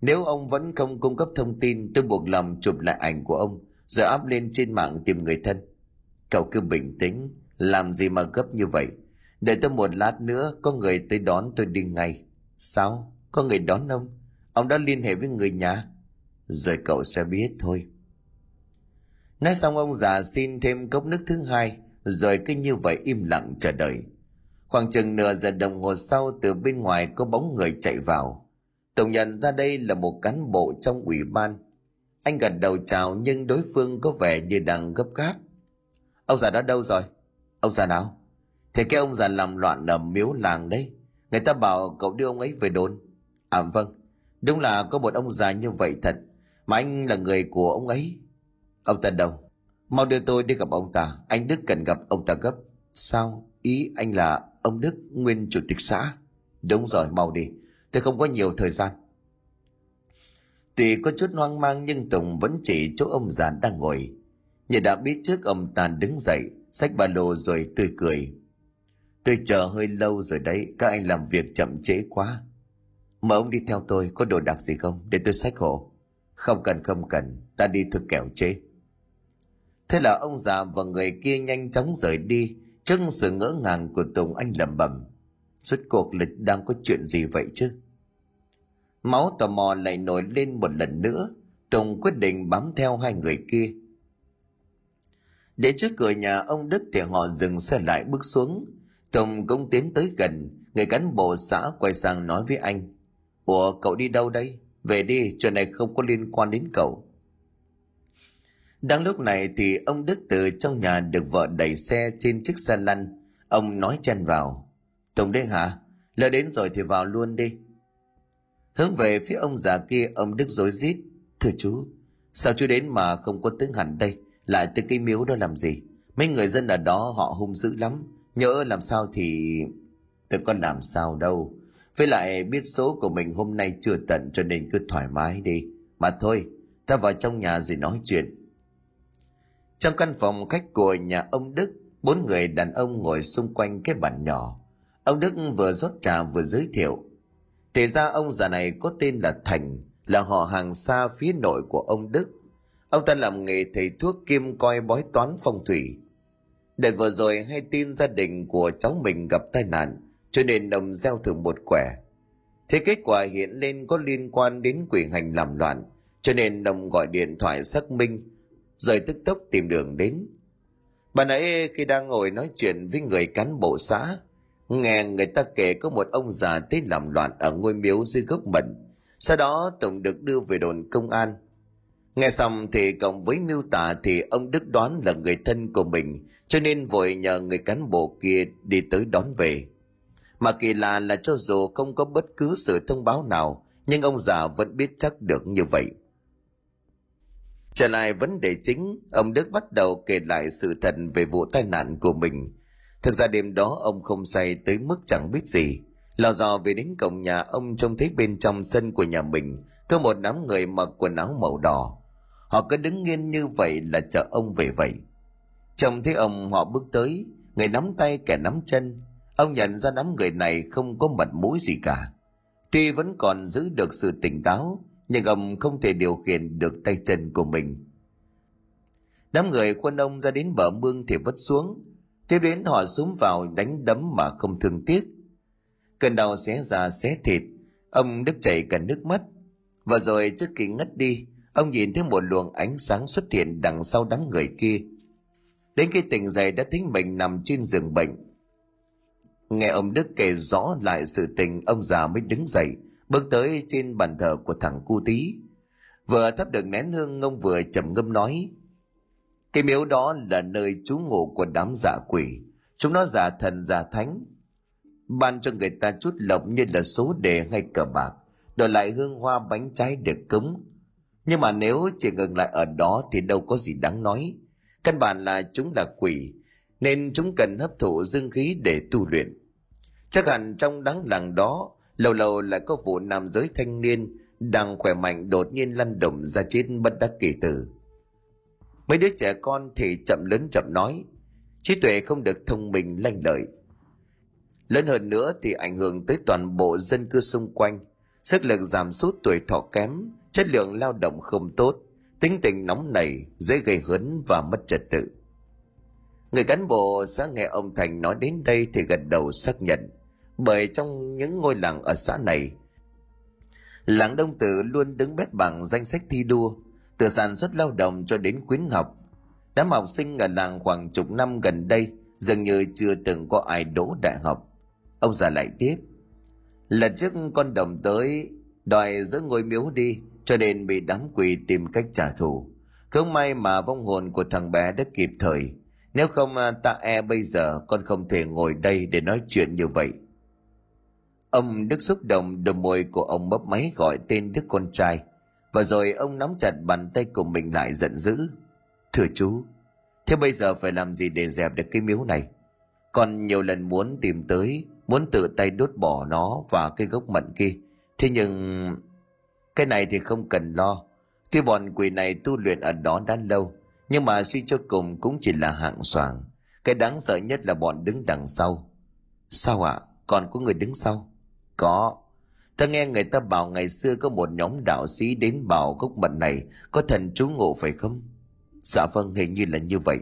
Nếu ông vẫn không cung cấp thông tin, tôi buộc lòng chụp lại ảnh của ông, rồi áp lên trên mạng tìm người thân. Cậu cứ bình tĩnh, làm gì mà gấp như vậy? Đợi tôi một lát nữa, có người tới đón tôi đi ngay. Sao? Có người đón ông? Ông đã liên hệ với người nhà? Rồi cậu sẽ biết thôi. Nói xong, ông già xin thêm cốc nước thứ hai rồi cứ như vậy im lặng chờ đợi. Khoảng chừng nửa giờ đồng hồ sau, từ bên ngoài có bóng người chạy vào. Tổng nhận ra đây là một cán bộ trong ủy ban. Anh gật đầu chào nhưng đối phương có vẻ như đang gấp gáp. Ông già đó đâu rồi? Ông già nào? Thì cái ông già làm loạn ở miếu làng đấy. Người ta bảo cậu đưa ông ấy về đồn. À vâng. Đúng là có một ông già như vậy thật. Mà anh là người của ông ấy. Ông ta đâu? Mau đưa tôi đi gặp ông ta. Anh đức cần gặp ông ta gấp. Sao? Ý anh là ông đức, nguyên chủ tịch xã. Đúng rồi, mau đi. Tôi không có nhiều thời gian. Tuy có chút hoang mang, nhưng tùng vẫn chỉ chỗ ông già đang ngồi. Như đã biết trước, ông ta đứng dậy, xách ba lô rồi tươi cười. Tôi chờ hơi lâu rồi đấy, các anh làm việc chậm trễ quá. Mà ông đi theo tôi, có đồ đạc gì không? Để tôi xách hộ. Không cần không cần, ta đi thực kẻo chế thế là ông già và người kia nhanh chóng rời đi. Trước sự ngỡ ngàng của tùng, anh lẩm bẩm, suốt cuộc lịch đang có chuyện gì vậy chứ? Máu tò mò lại nổi lên một lần nữa. Tùng quyết định bám theo hai người kia. Để trước cửa nhà ông đức thì họ dừng xe lại bước xuống. Tùng cũng tiến tới gần. Người cán bộ xã quay sang nói với anh, ủa, cậu đi đâu đây? Về đi, chuyện này không có liên quan đến cậu đang lúc này thì ông đức từ trong nhà được vợ đẩy xe trên chiếc xe lăn. Ông nói chen vào. Tổng đế hả? Lỡ đến rồi thì vào luôn đi. Hướng về phía ông già kia, ông đức rối rít. Thưa chú, sao chú đến mà không có tướng hẳn đây? Lại tới cái miếu đó làm gì? Mấy người dân ở đó họ hung dữ lắm. Nhỡ làm sao thì tôi có làm sao đâu. Với lại biết số của mình hôm nay chưa tận cho nên cứ thoải mái đi. Mà thôi, ta vào trong nhà rồi nói chuyện trong căn phòng khách của nhà ông đức, bốn người đàn ông ngồi xung quanh cái bàn nhỏ. Ông đức vừa rót trà vừa giới thiệu. Thì ra ông già này có tên là thành, là họ hàng xa phía nội của ông đức. Ông ta làm nghề thầy thuốc kim coi bói toán phong thủy. Đợt vừa rồi hay tin gia đình của cháu mình gặp tai nạn, cho nên ông gieo thử một quẻ. Thế kết quả hiện lên có liên quan đến quỷ hành làm loạn, cho nên ông gọi điện thoại xác minh rồi tức tốc tìm đường đến bà nãy khi đang ngồi nói chuyện với người cán bộ xã nghe người ta kể có một ông già tới làm loạn ở ngôi miếu dưới gốc mận sau đó tổng được đưa về đồn công an Nghe xong thì cộng với miêu tả thì ông Đức đoán là người thân của mình, cho nên vội nhờ người cán bộ kia đi tới đón về. Mà kỳ lạ là cho dù không có bất cứ sự thông báo nào, nhưng ông già vẫn biết chắc được như vậy. Trở lại vấn đề chính, ông Đức bắt đầu kể lại sự thật về vụ tai nạn của mình. Thực ra đêm đó ông không say tới mức chẳng biết gì. Lò dò về đến cổng nhà ông trông thấy bên trong sân của nhà mình có một đám người mặc quần áo màu đỏ. Họ cứ đứng nghiêng như vậy là chờ ông về vậy. Trông thấy ông họ bước tới, người nắm tay kẻ nắm chân. Ông nhận ra đám người này không có mặt mũi gì cả. Tuy vẫn còn giữ được sự tỉnh táo, nhưng ông không thể điều khiển được tay chân của mình. Đám người quân ông ra đến bờ mương thì vất xuống, tiếp đến họ súng vào đánh đấm mà không thương tiếc. Cơn đau xé ra xé thịt, ông Đức chảy cả nước mắt. Và rồi trước khi ngất đi, ông nhìn thấy một luồng ánh sáng xuất hiện đằng sau đám người kia. Đến khi tỉnh dậy đã thấy mình nằm trên giường bệnh. Nghe ông Đức kể rõ lại sự tình ông già mới đứng dậy, bước tới trên bàn thờ của thằng cu tí. Vừa thắp được nén hương ông vừa trầm ngâm nói. Cái miếu đó là nơi trú ngụ của đám giả quỷ. Chúng nó giả thần giả thánh. Ban cho người ta chút lộc như là số đề hay cờ bạc. Đổi lại hương hoa bánh trái được cúng. Nhưng mà nếu chỉ ngừng lại ở đó thì đâu có gì đáng nói. Căn bản là chúng là quỷ, nên chúng cần hấp thụ dương khí để tu luyện. Chắc hẳn trong đám làng đó lâu lâu lại có vụ nam giới thanh niên đang khỏe mạnh đột nhiên lăn đùng ra chết bất đắc kỳ tử. Mấy đứa trẻ con thì chậm lớn chậm nói, trí tuệ không được thông minh lanh lợi. Lớn hơn nữa thì ảnh hưởng tới toàn bộ dân cư xung quanh. Sức lực giảm sút, tuổi thọ kém, chất lượng lao động không tốt. Tính tình nóng nảy, dễ gây hấn và mất trật tự. Người cán bộ xã nghe ông thành nói đến đây thì gật đầu xác nhận bởi trong những ngôi làng ở xã này, làng đông tử luôn đứng bét bằng danh sách thi đua, từ sản xuất lao động cho đến khuyến học. Đám học sinh ở làng khoảng chục năm gần đây dường như chưa từng có ai đỗ đại học. Ông già lại tiếp, lần trước con đồng tới, đòi giữ ngôi miếu đi, cho nên bị đám quỷ tìm cách trả thù. Không may mà vong hồn của thằng bé đã kịp thời. Nếu không, ta e bây giờ con không thể ngồi đây để nói chuyện như vậy. Ông Đức xúc động đôi môi của ông bấp máy gọi tên đứa con trai. Và rồi ông nắm chặt bàn tay của mình lại giận dữ. Thưa chú, thế bây giờ phải làm gì để dẹp được cái miếu này? Còn nhiều lần muốn tìm tới, muốn tự tay đốt bỏ nó và cái gốc mận kia. Thế nhưng... Cái này thì không cần lo. Tuy bọn quỷ này tu luyện ở đó đã lâu, nhưng mà suy cho cùng cũng chỉ là hạng soàng. Cái đáng sợ nhất là bọn đứng đằng sau. Sao ạ? À? Còn có người đứng sau? Có. Ta nghe người ta bảo ngày xưa có một nhóm đạo sĩ đến bảo gốc mận này có thần chú ngộ phải không? Dạ vâng, hình như là như vậy.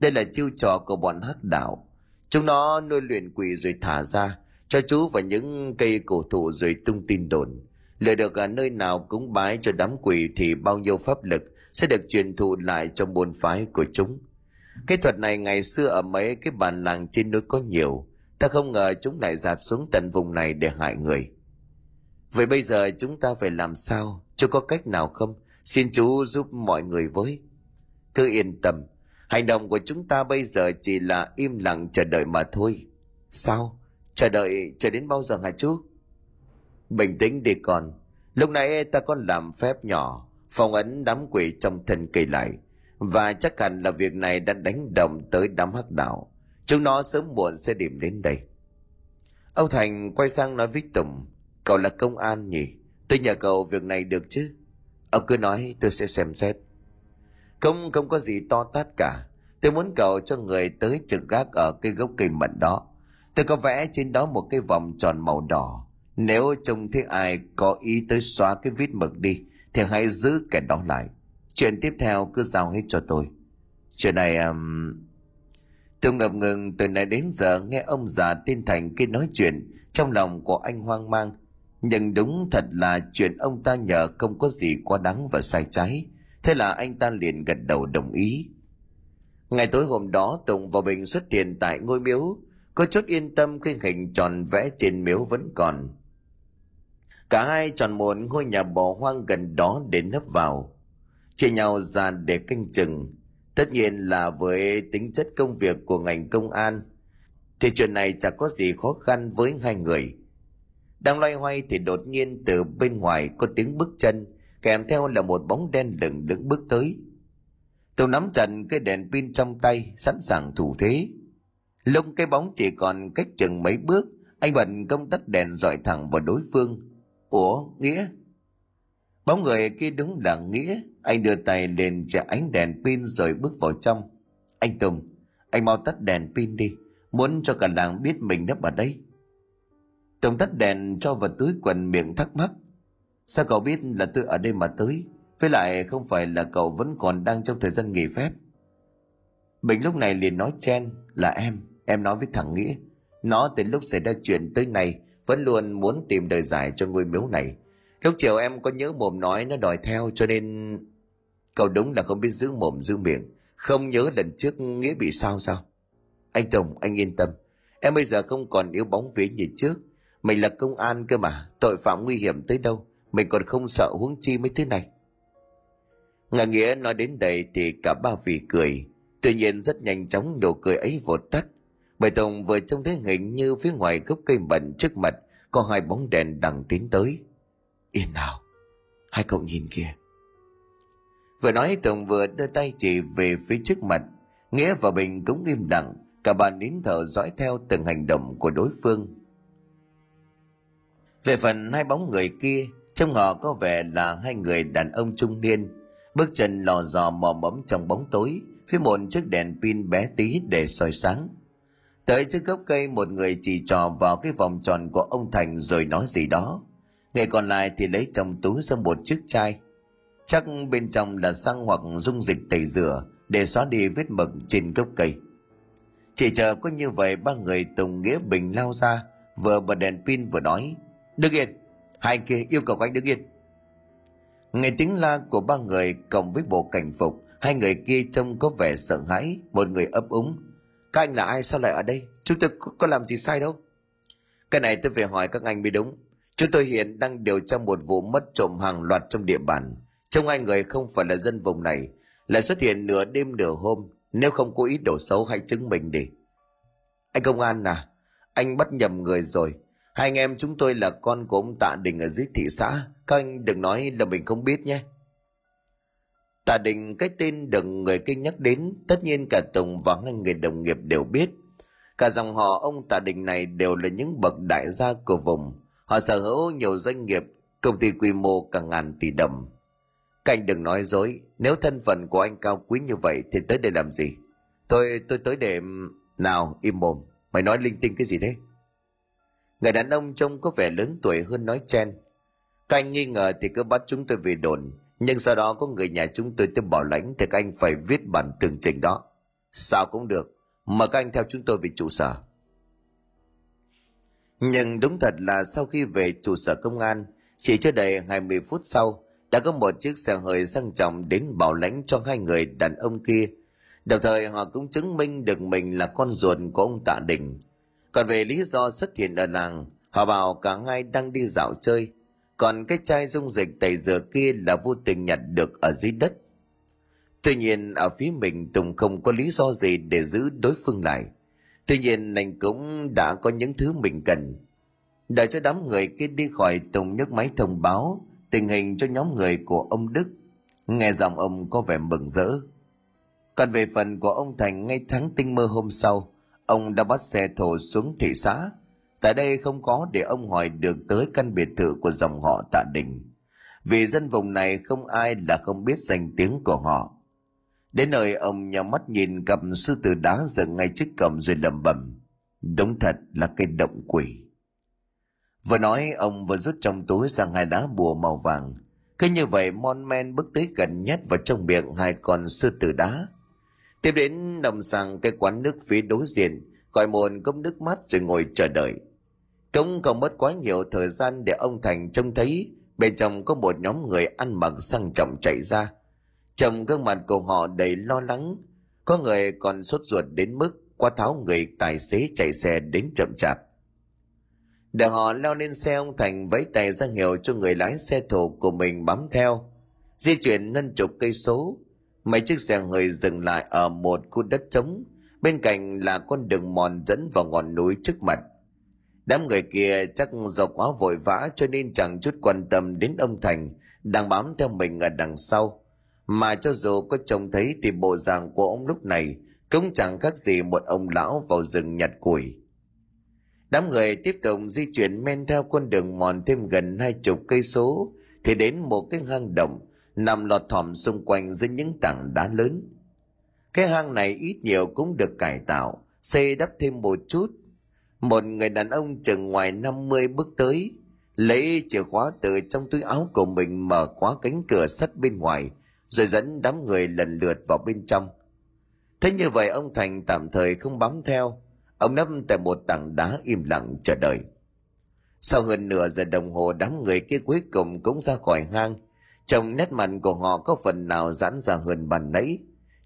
Đây là chiêu trò của bọn hắc đạo. Chúng nó nuôi luyện quỷ rồi thả ra, cho chú vào những cây cổ thụ rồi tung tin đồn. Lừa được ở nơi nào cúng bái cho đám quỷ thì bao nhiêu pháp lực sẽ được truyền thụ lại trong môn phái của chúng. Cái thuật này ngày xưa ở mấy cái bản làng trên núi có nhiều, Ta không ngờ chúng lại giạt xuống tận vùng này để hại người. Vậy bây giờ chúng ta phải làm sao? Chưa có cách nào không? Xin chú giúp mọi người với. Cứ yên tâm. Hành động của chúng ta bây giờ chỉ là im lặng chờ đợi mà thôi. Sao? Chờ đợi chờ đến bao giờ hả chú? Bình tĩnh đi con. Lúc nãy ta còn làm phép nhỏ, phong ấn đám quỷ trong thân cây lại. Và chắc hẳn là việc này đã đánh động tới đám hắc đạo. Chúng nó sớm muộn sẽ điểm đến đây. Âu Thành quay sang nói với Tùng, cậu là công an nhỉ? Tôi nhờ cậu việc này được chứ? Ông cứ nói tôi sẽ xem xét. Không không có gì to tát cả. Tôi muốn cậu cho người tới trực gác ở cây gốc cây mận đó. Tôi có vẽ trên đó một cái vòng tròn màu đỏ. Nếu trông thấy ai có ý tới xóa cái vít mực đi, thì hãy giữ kẻ đó lại. Chuyện tiếp theo cứ giao hết cho tôi. Chuyện này... Um, Tôi ngập ngừng từ nay đến giờ nghe ông già tên Thành kia nói chuyện, trong lòng của anh hoang mang. Nhưng đúng thật là chuyện ông ta nhờ không có gì quá đáng và sai trái. Thế là anh ta liền gật đầu đồng ý. Ngày tối hôm đó Tùng và Bình xuất hiện tại ngôi miếu, có chút yên tâm khi hình tròn vẽ trên miếu vẫn còn. Cả hai chọn một ngôi nhà bỏ hoang gần đó để nấp vào. chia nhau ra để canh chừng tất nhiên là với tính chất công việc của ngành công an, thì chuyện này chẳng có gì khó khăn với hai người. Đang loay hoay thì đột nhiên từ bên ngoài có tiếng bước chân, kèm theo là một bóng đen lửng đứng bước tới. Tôi nắm chặt cái đèn pin trong tay, sẵn sàng thủ thế. Lúc cái bóng chỉ còn cách chừng mấy bước, anh bật công tắc đèn dọi thẳng vào đối phương. Ủa, nghĩa? Bóng người kia đúng là nghĩa. Anh đưa tay lên trả ánh đèn pin rồi bước vào trong. Anh tùng, anh mau tắt đèn pin đi. Muốn cho cả làng biết mình nấp ở đây. Tùng tắt đèn cho vào túi quần miệng thắc mắc. Sao cậu biết là tôi ở đây mà tới? Với lại không phải là cậu vẫn còn đang trong thời gian nghỉ phép. Bình lúc này liền nói chen, là em em nói với thằng nghĩa. Nó từ lúc xảy ra chuyện tới nay vẫn luôn muốn tìm đời giải cho ngôi miếu này lúc chiều em có nhớ mồm nói nó đòi theo cho nên cậu đúng là không biết giữ mồm, giữ miệng. Không nhớ lần trước nghĩa bị sao sao. Anh tùng, anh yên tâm. Em bây giờ không còn yếu bóng vía như trước. Mình là công an cơ mà, tội phạm nguy hiểm tới đâu, mình còn không sợ huống chi mấy thứ này. Ngà nghĩa nói đến đây thì cả ba vì cười. Tuy nhiên rất nhanh chóng nụ cười ấy vụt tắt. Bởi tùng vừa trông thấy hình như phía ngoài gốc cây mận trước mặt có hai bóng đèn đang tiến tới yên nào, hai cậu nhìn kìa. Vừa nói tùng vừa đưa tay chỉ về phía trước mặt. Nghĩa và bình cũng im lặng, cả bàn nín thở dõi theo từng hành động của đối phương. Về phần hai bóng người kia, trông họ có vẻ là hai người đàn ông trung niên. Bước chân lò dò mò mẫm trong bóng tối, phía một chiếc đèn pin bé tí để soi sáng. Tới trước gốc cây, một người chỉ trò vào cái vòng tròn của ông thành rồi nói gì đó người còn lại thì lấy trong túi ra một chiếc chai. Chắc bên trong là xăng hoặc dung dịch tẩy rửa để xóa đi vết mực trên gốc cây. Chỉ chờ có như vậy ba người tùng nghĩa bình lao ra vừa bật đèn pin vừa nói đứng yên hai kia yêu cầu anh đứng yên. Nghe tiếng la của ba người cộng với bộ cảnh phục hai người kia trông có vẻ sợ hãi một người ấp úng các anh là ai? Sao lại ở đây? Chúng tôi có, có làm gì sai đâu? Cái này tôi phải hỏi các anh mới đúng chúng tôi hiện đang điều tra một vụ mất trộm hàng loạt trong địa bàn. Trông hai người không phải là dân vùng này, lại xuất hiện nửa đêm nửa hôm, nếu không có ý đồ xấu hãy chứng minh đi. Anh công an à anh bắt nhầm người rồi. Hai anh em chúng tôi là con của ông tạ đình ở dưới thị xã. Các anh đừng nói là mình không biết nhé. Tạ đình, cái tên được người kinh nhắc đến, tất nhiên cả tùng và hai người đồng nghiệp đều biết. Cả dòng họ ông tạ đình này đều là những bậc đại gia của vùng họ sở hữu nhiều doanh nghiệp công ty quy mô cả ngàn tỷ đồng canh đừng nói dối, nếu thân phận của anh cao quý như vậy thì tới đây làm gì? Tôi, tôi tới để... Nào, im mồm, mày nói linh tinh cái gì thế? Người đàn ông trông có vẻ lớn tuổi hơn nói chen. Các anh nghi ngờ thì cứ bắt chúng tôi về đồn, nhưng sau đó có người nhà chúng tôi tới bảo lãnh thì các anh phải viết bản tường trình đó. Sao cũng được, mà các anh theo chúng tôi về trụ sở. Nhưng đúng thật là sau khi về trụ sở công an, chỉ chưa đầy 20 phút sau, đã có một chiếc xe hơi sang trọng đến bảo lãnh cho hai người đàn ông kia. Đồng thời họ cũng chứng minh được mình là con ruột của ông Tạ Đình. Còn về lý do xuất hiện ở làng, họ bảo cả hai đang đi dạo chơi. Còn cái chai dung dịch tẩy rửa kia là vô tình nhặt được ở dưới đất. Tuy nhiên ở phía mình Tùng không có lý do gì để giữ đối phương lại. Tuy nhiên anh cũng đã có những thứ mình cần. Đợi cho đám người kia đi khỏi Tùng nhấc máy thông báo tình hình cho nhóm người của ông Đức. Nghe giọng ông có vẻ mừng rỡ. Còn về phần của ông Thành ngay tháng tinh mơ hôm sau, ông đã bắt xe thổ xuống thị xã. Tại đây không có để ông hỏi được tới căn biệt thự của dòng họ Tạ Đình. Vì dân vùng này không ai là không biết danh tiếng của họ. Đến nơi ông nhắm mắt nhìn cầm sư tử đá dựng ngay trước cầm rồi lẩm bẩm. Đúng thật là cây động quỷ. Vừa nói ông vừa rút trong túi ra hai đá bùa màu vàng. Cứ như vậy Mon Men bước tới gần nhất vào trong miệng hai con sư tử đá. Tiếp đến nằm sang cái quán nước phía đối diện, gọi một cốc nước mắt rồi ngồi chờ đợi. Cũng không mất quá nhiều thời gian để ông Thành trông thấy bên trong có một nhóm người ăn mặc sang trọng chạy ra. Trong gương mặt của họ đầy lo lắng, có người còn sốt ruột đến mức qua tháo người tài xế chạy xe đến chậm chạp. Để họ leo lên xe ông thành vẫy tay ra hiệu cho người lái xe thổ của mình bám theo. Di chuyển ngân chục cây số. Mấy chiếc xe hơi dừng lại ở một khu đất trống. Bên cạnh là con đường mòn dẫn vào ngọn núi trước mặt. Đám người kia chắc do quá vội vã cho nên chẳng chút quan tâm đến ông thành đang bám theo mình ở đằng sau mà cho dù có trông thấy thì bộ dạng của ông lúc này cũng chẳng khác gì một ông lão vào rừng nhặt củi. Đám người tiếp tục di chuyển men theo con đường mòn thêm gần hai chục cây số thì đến một cái hang động nằm lọt thỏm xung quanh dưới những tảng đá lớn. Cái hang này ít nhiều cũng được cải tạo, xây đắp thêm một chút. Một người đàn ông chừng ngoài 50 bước tới, lấy chìa khóa từ trong túi áo của mình mở khóa cánh cửa sắt bên ngoài rồi dẫn đám người lần lượt vào bên trong. Thế như vậy ông thành tạm thời không bám theo. Ông nấp tại một tảng đá im lặng chờ đợi. Sau hơn nửa giờ đồng hồ, đám người kia cuối cùng cũng ra khỏi hang. Trong nét mặt của họ có phần nào giãn ra hơn bàn nãy.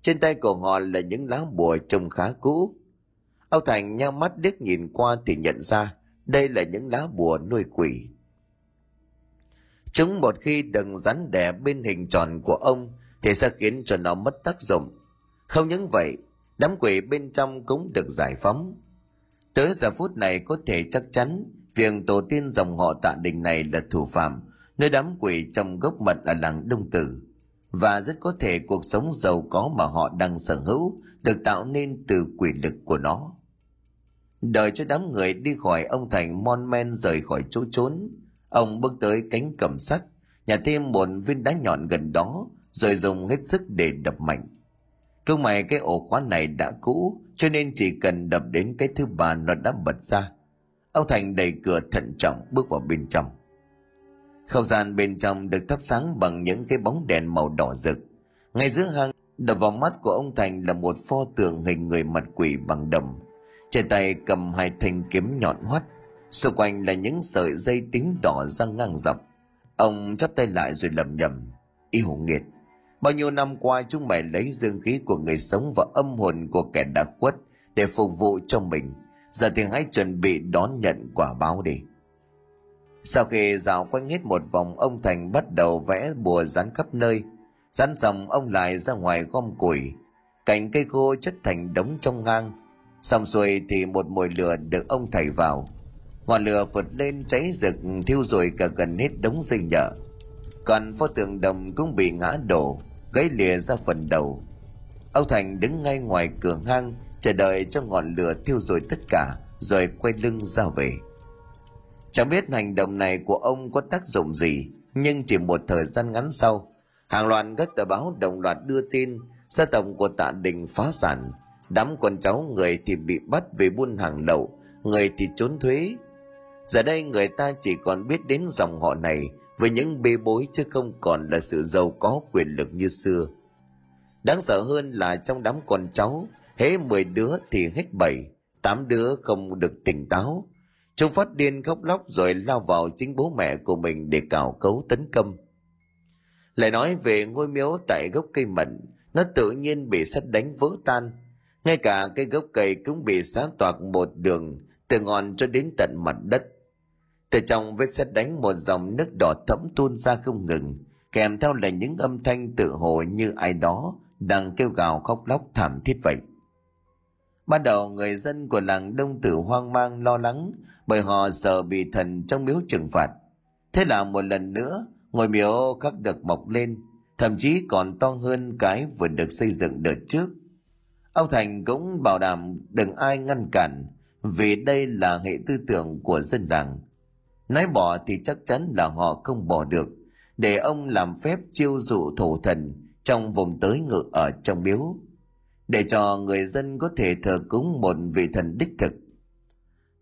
Trên tay của họ là những lá bùa trông khá cũ. Ông thành nhao mắt điếc nhìn qua thì nhận ra đây là những lá bùa nuôi quỷ chúng một khi đừng rắn đẻ bên hình tròn của ông thì sẽ khiến cho nó mất tác dụng. Không những vậy, đám quỷ bên trong cũng được giải phóng. Tới giờ phút này có thể chắc chắn việc tổ tiên dòng họ tạ đình này là thủ phạm, nơi đám quỷ trong gốc mật ở làng đông tử. Và rất có thể cuộc sống giàu có mà họ đang sở hữu được tạo nên từ quỷ lực của nó. Đợi cho đám người đi khỏi ông thành mon men rời khỏi chỗ trốn ông bước tới cánh cầm sắt nhặt thêm một viên đá nhọn gần đó, rồi dùng hết sức để đập mạnh. Cơ mày cái ổ khóa này đã cũ, cho nên chỉ cần đập đến cái thứ ba nó đã bật ra. Ông thành đẩy cửa thận trọng bước vào bên trong. Không gian bên trong được thắp sáng bằng những cái bóng đèn màu đỏ rực. Ngay giữa hang, đập vào mắt của ông thành là một pho tượng hình người mặt quỷ bằng đồng trên tay cầm hai thanh kiếm nhọn hoắt xung quanh là những sợi dây tím đỏ răng ngang dọc. Ông chắp tay lại rồi lầm nhầm yêu nghiệt, bao nhiêu năm qua chúng mày lấy dương khí của người sống và âm hồn của kẻ đã khuất để phục vụ cho mình. Giờ thì hãy chuẩn bị đón nhận quả báo đi. Sau khi dạo quanh hết một vòng, ông thành bắt đầu vẽ bùa dán khắp nơi. Dán xong, ông lại ra ngoài gom củi. Cành cây khô chất thành đống trong ngang. Xong xuôi thì một mồi lửa được ông thầy vào ngọn lửa vượt lên cháy rực, thiêu rồi cả gần hết đống dây nhợ. Còn pho tượng đồng cũng bị ngã đổ, gãy lìa ra phần đầu. Ông thành đứng ngay ngoài cửa hang, chờ đợi cho ngọn lửa thiêu rồi tất cả, rồi quay lưng ra về. Chẳng biết hành động này của ông có tác dụng gì, nhưng chỉ một thời gian ngắn sau, hàng loạt các tờ báo đồng loạt đưa tin, gia tộc của tạ đình phá sản. Đám con cháu người thì bị bắt về buôn hàng lậu, người thì trốn thuế giờ đây người ta chỉ còn biết đến dòng họ này với những bê bối chứ không còn là sự giàu có quyền lực như xưa. Đáng sợ hơn là trong đám con cháu hễ mười đứa thì hết bảy, tám đứa không được tỉnh táo. Chúng phát điên khóc lóc rồi lao vào chính bố mẹ của mình để cào cấu tấn công. Lại nói về ngôi miếu tại gốc cây mận, nó tự nhiên bị sắt đánh vỡ tan. Ngay cả cây gốc cây cũng bị xá toạc một đường, từ ngọn cho đến tận mặt đất từ trong vết sét đánh, một dòng nước đỏ thẫm tuôn ra không ngừng, kèm theo là những âm thanh tự hồ như ai đó đang kêu gào khóc lóc thảm thiết vậy. Ban đầu, người dân của làng đông tử hoang mang, lo lắng, bởi họ sợ bị thần trong miếu trừng phạt. Thế là một lần nữa, ngôi miếu khắc được mọc lên, thậm chí còn to hơn cái vừa được xây dựng đợt trước. Ông thành cũng bảo đảm đừng ai ngăn cản, vì đây là hệ tư tưởng của dân làng nói bỏ thì chắc chắn là họ không bỏ được. Để ông làm phép chiêu dụ thổ thần trong vùng tới ngự ở trong miếu. Để cho người dân có thể thờ cúng một vị thần đích thực.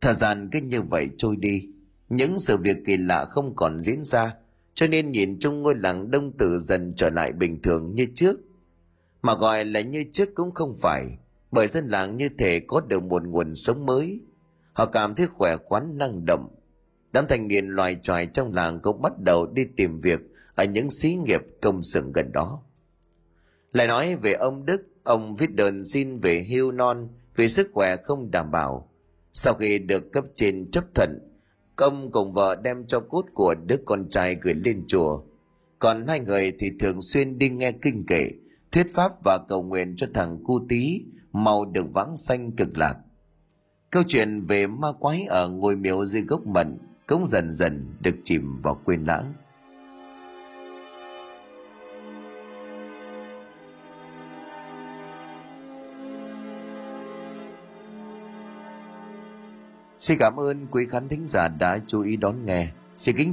Thời gian cứ như vậy trôi đi. Những sự việc kỳ lạ không còn diễn ra, cho nên nhìn chung ngôi làng đông tử dần trở lại bình thường như trước. Mà gọi là như trước cũng không phải, bởi dân làng như thể có được một nguồn sống mới. Họ cảm thấy khỏe khoắn năng động đám thanh niên loài tròi trong làng cũng bắt đầu đi tìm việc ở những xí nghiệp công xưởng gần đó. Lại nói về ông đức, ông viết đơn xin về hưu non vì sức khỏe không đảm bảo. Sau khi được cấp trên chấp thuận công cùng vợ đem cho cốt của đứa con trai gửi lên chùa. Còn hai người thì thường xuyên đi nghe kinh kệ, thuyết pháp và cầu nguyện cho thằng cu tí mau được vãng sanh cực lạc. Câu chuyện về ma quái ở ngôi miếu dưới gốc mận cũng dần dần được chìm vào quên lãng Xin cảm ơn quý khán thính giả đã chú ý đón nghe. Xin kính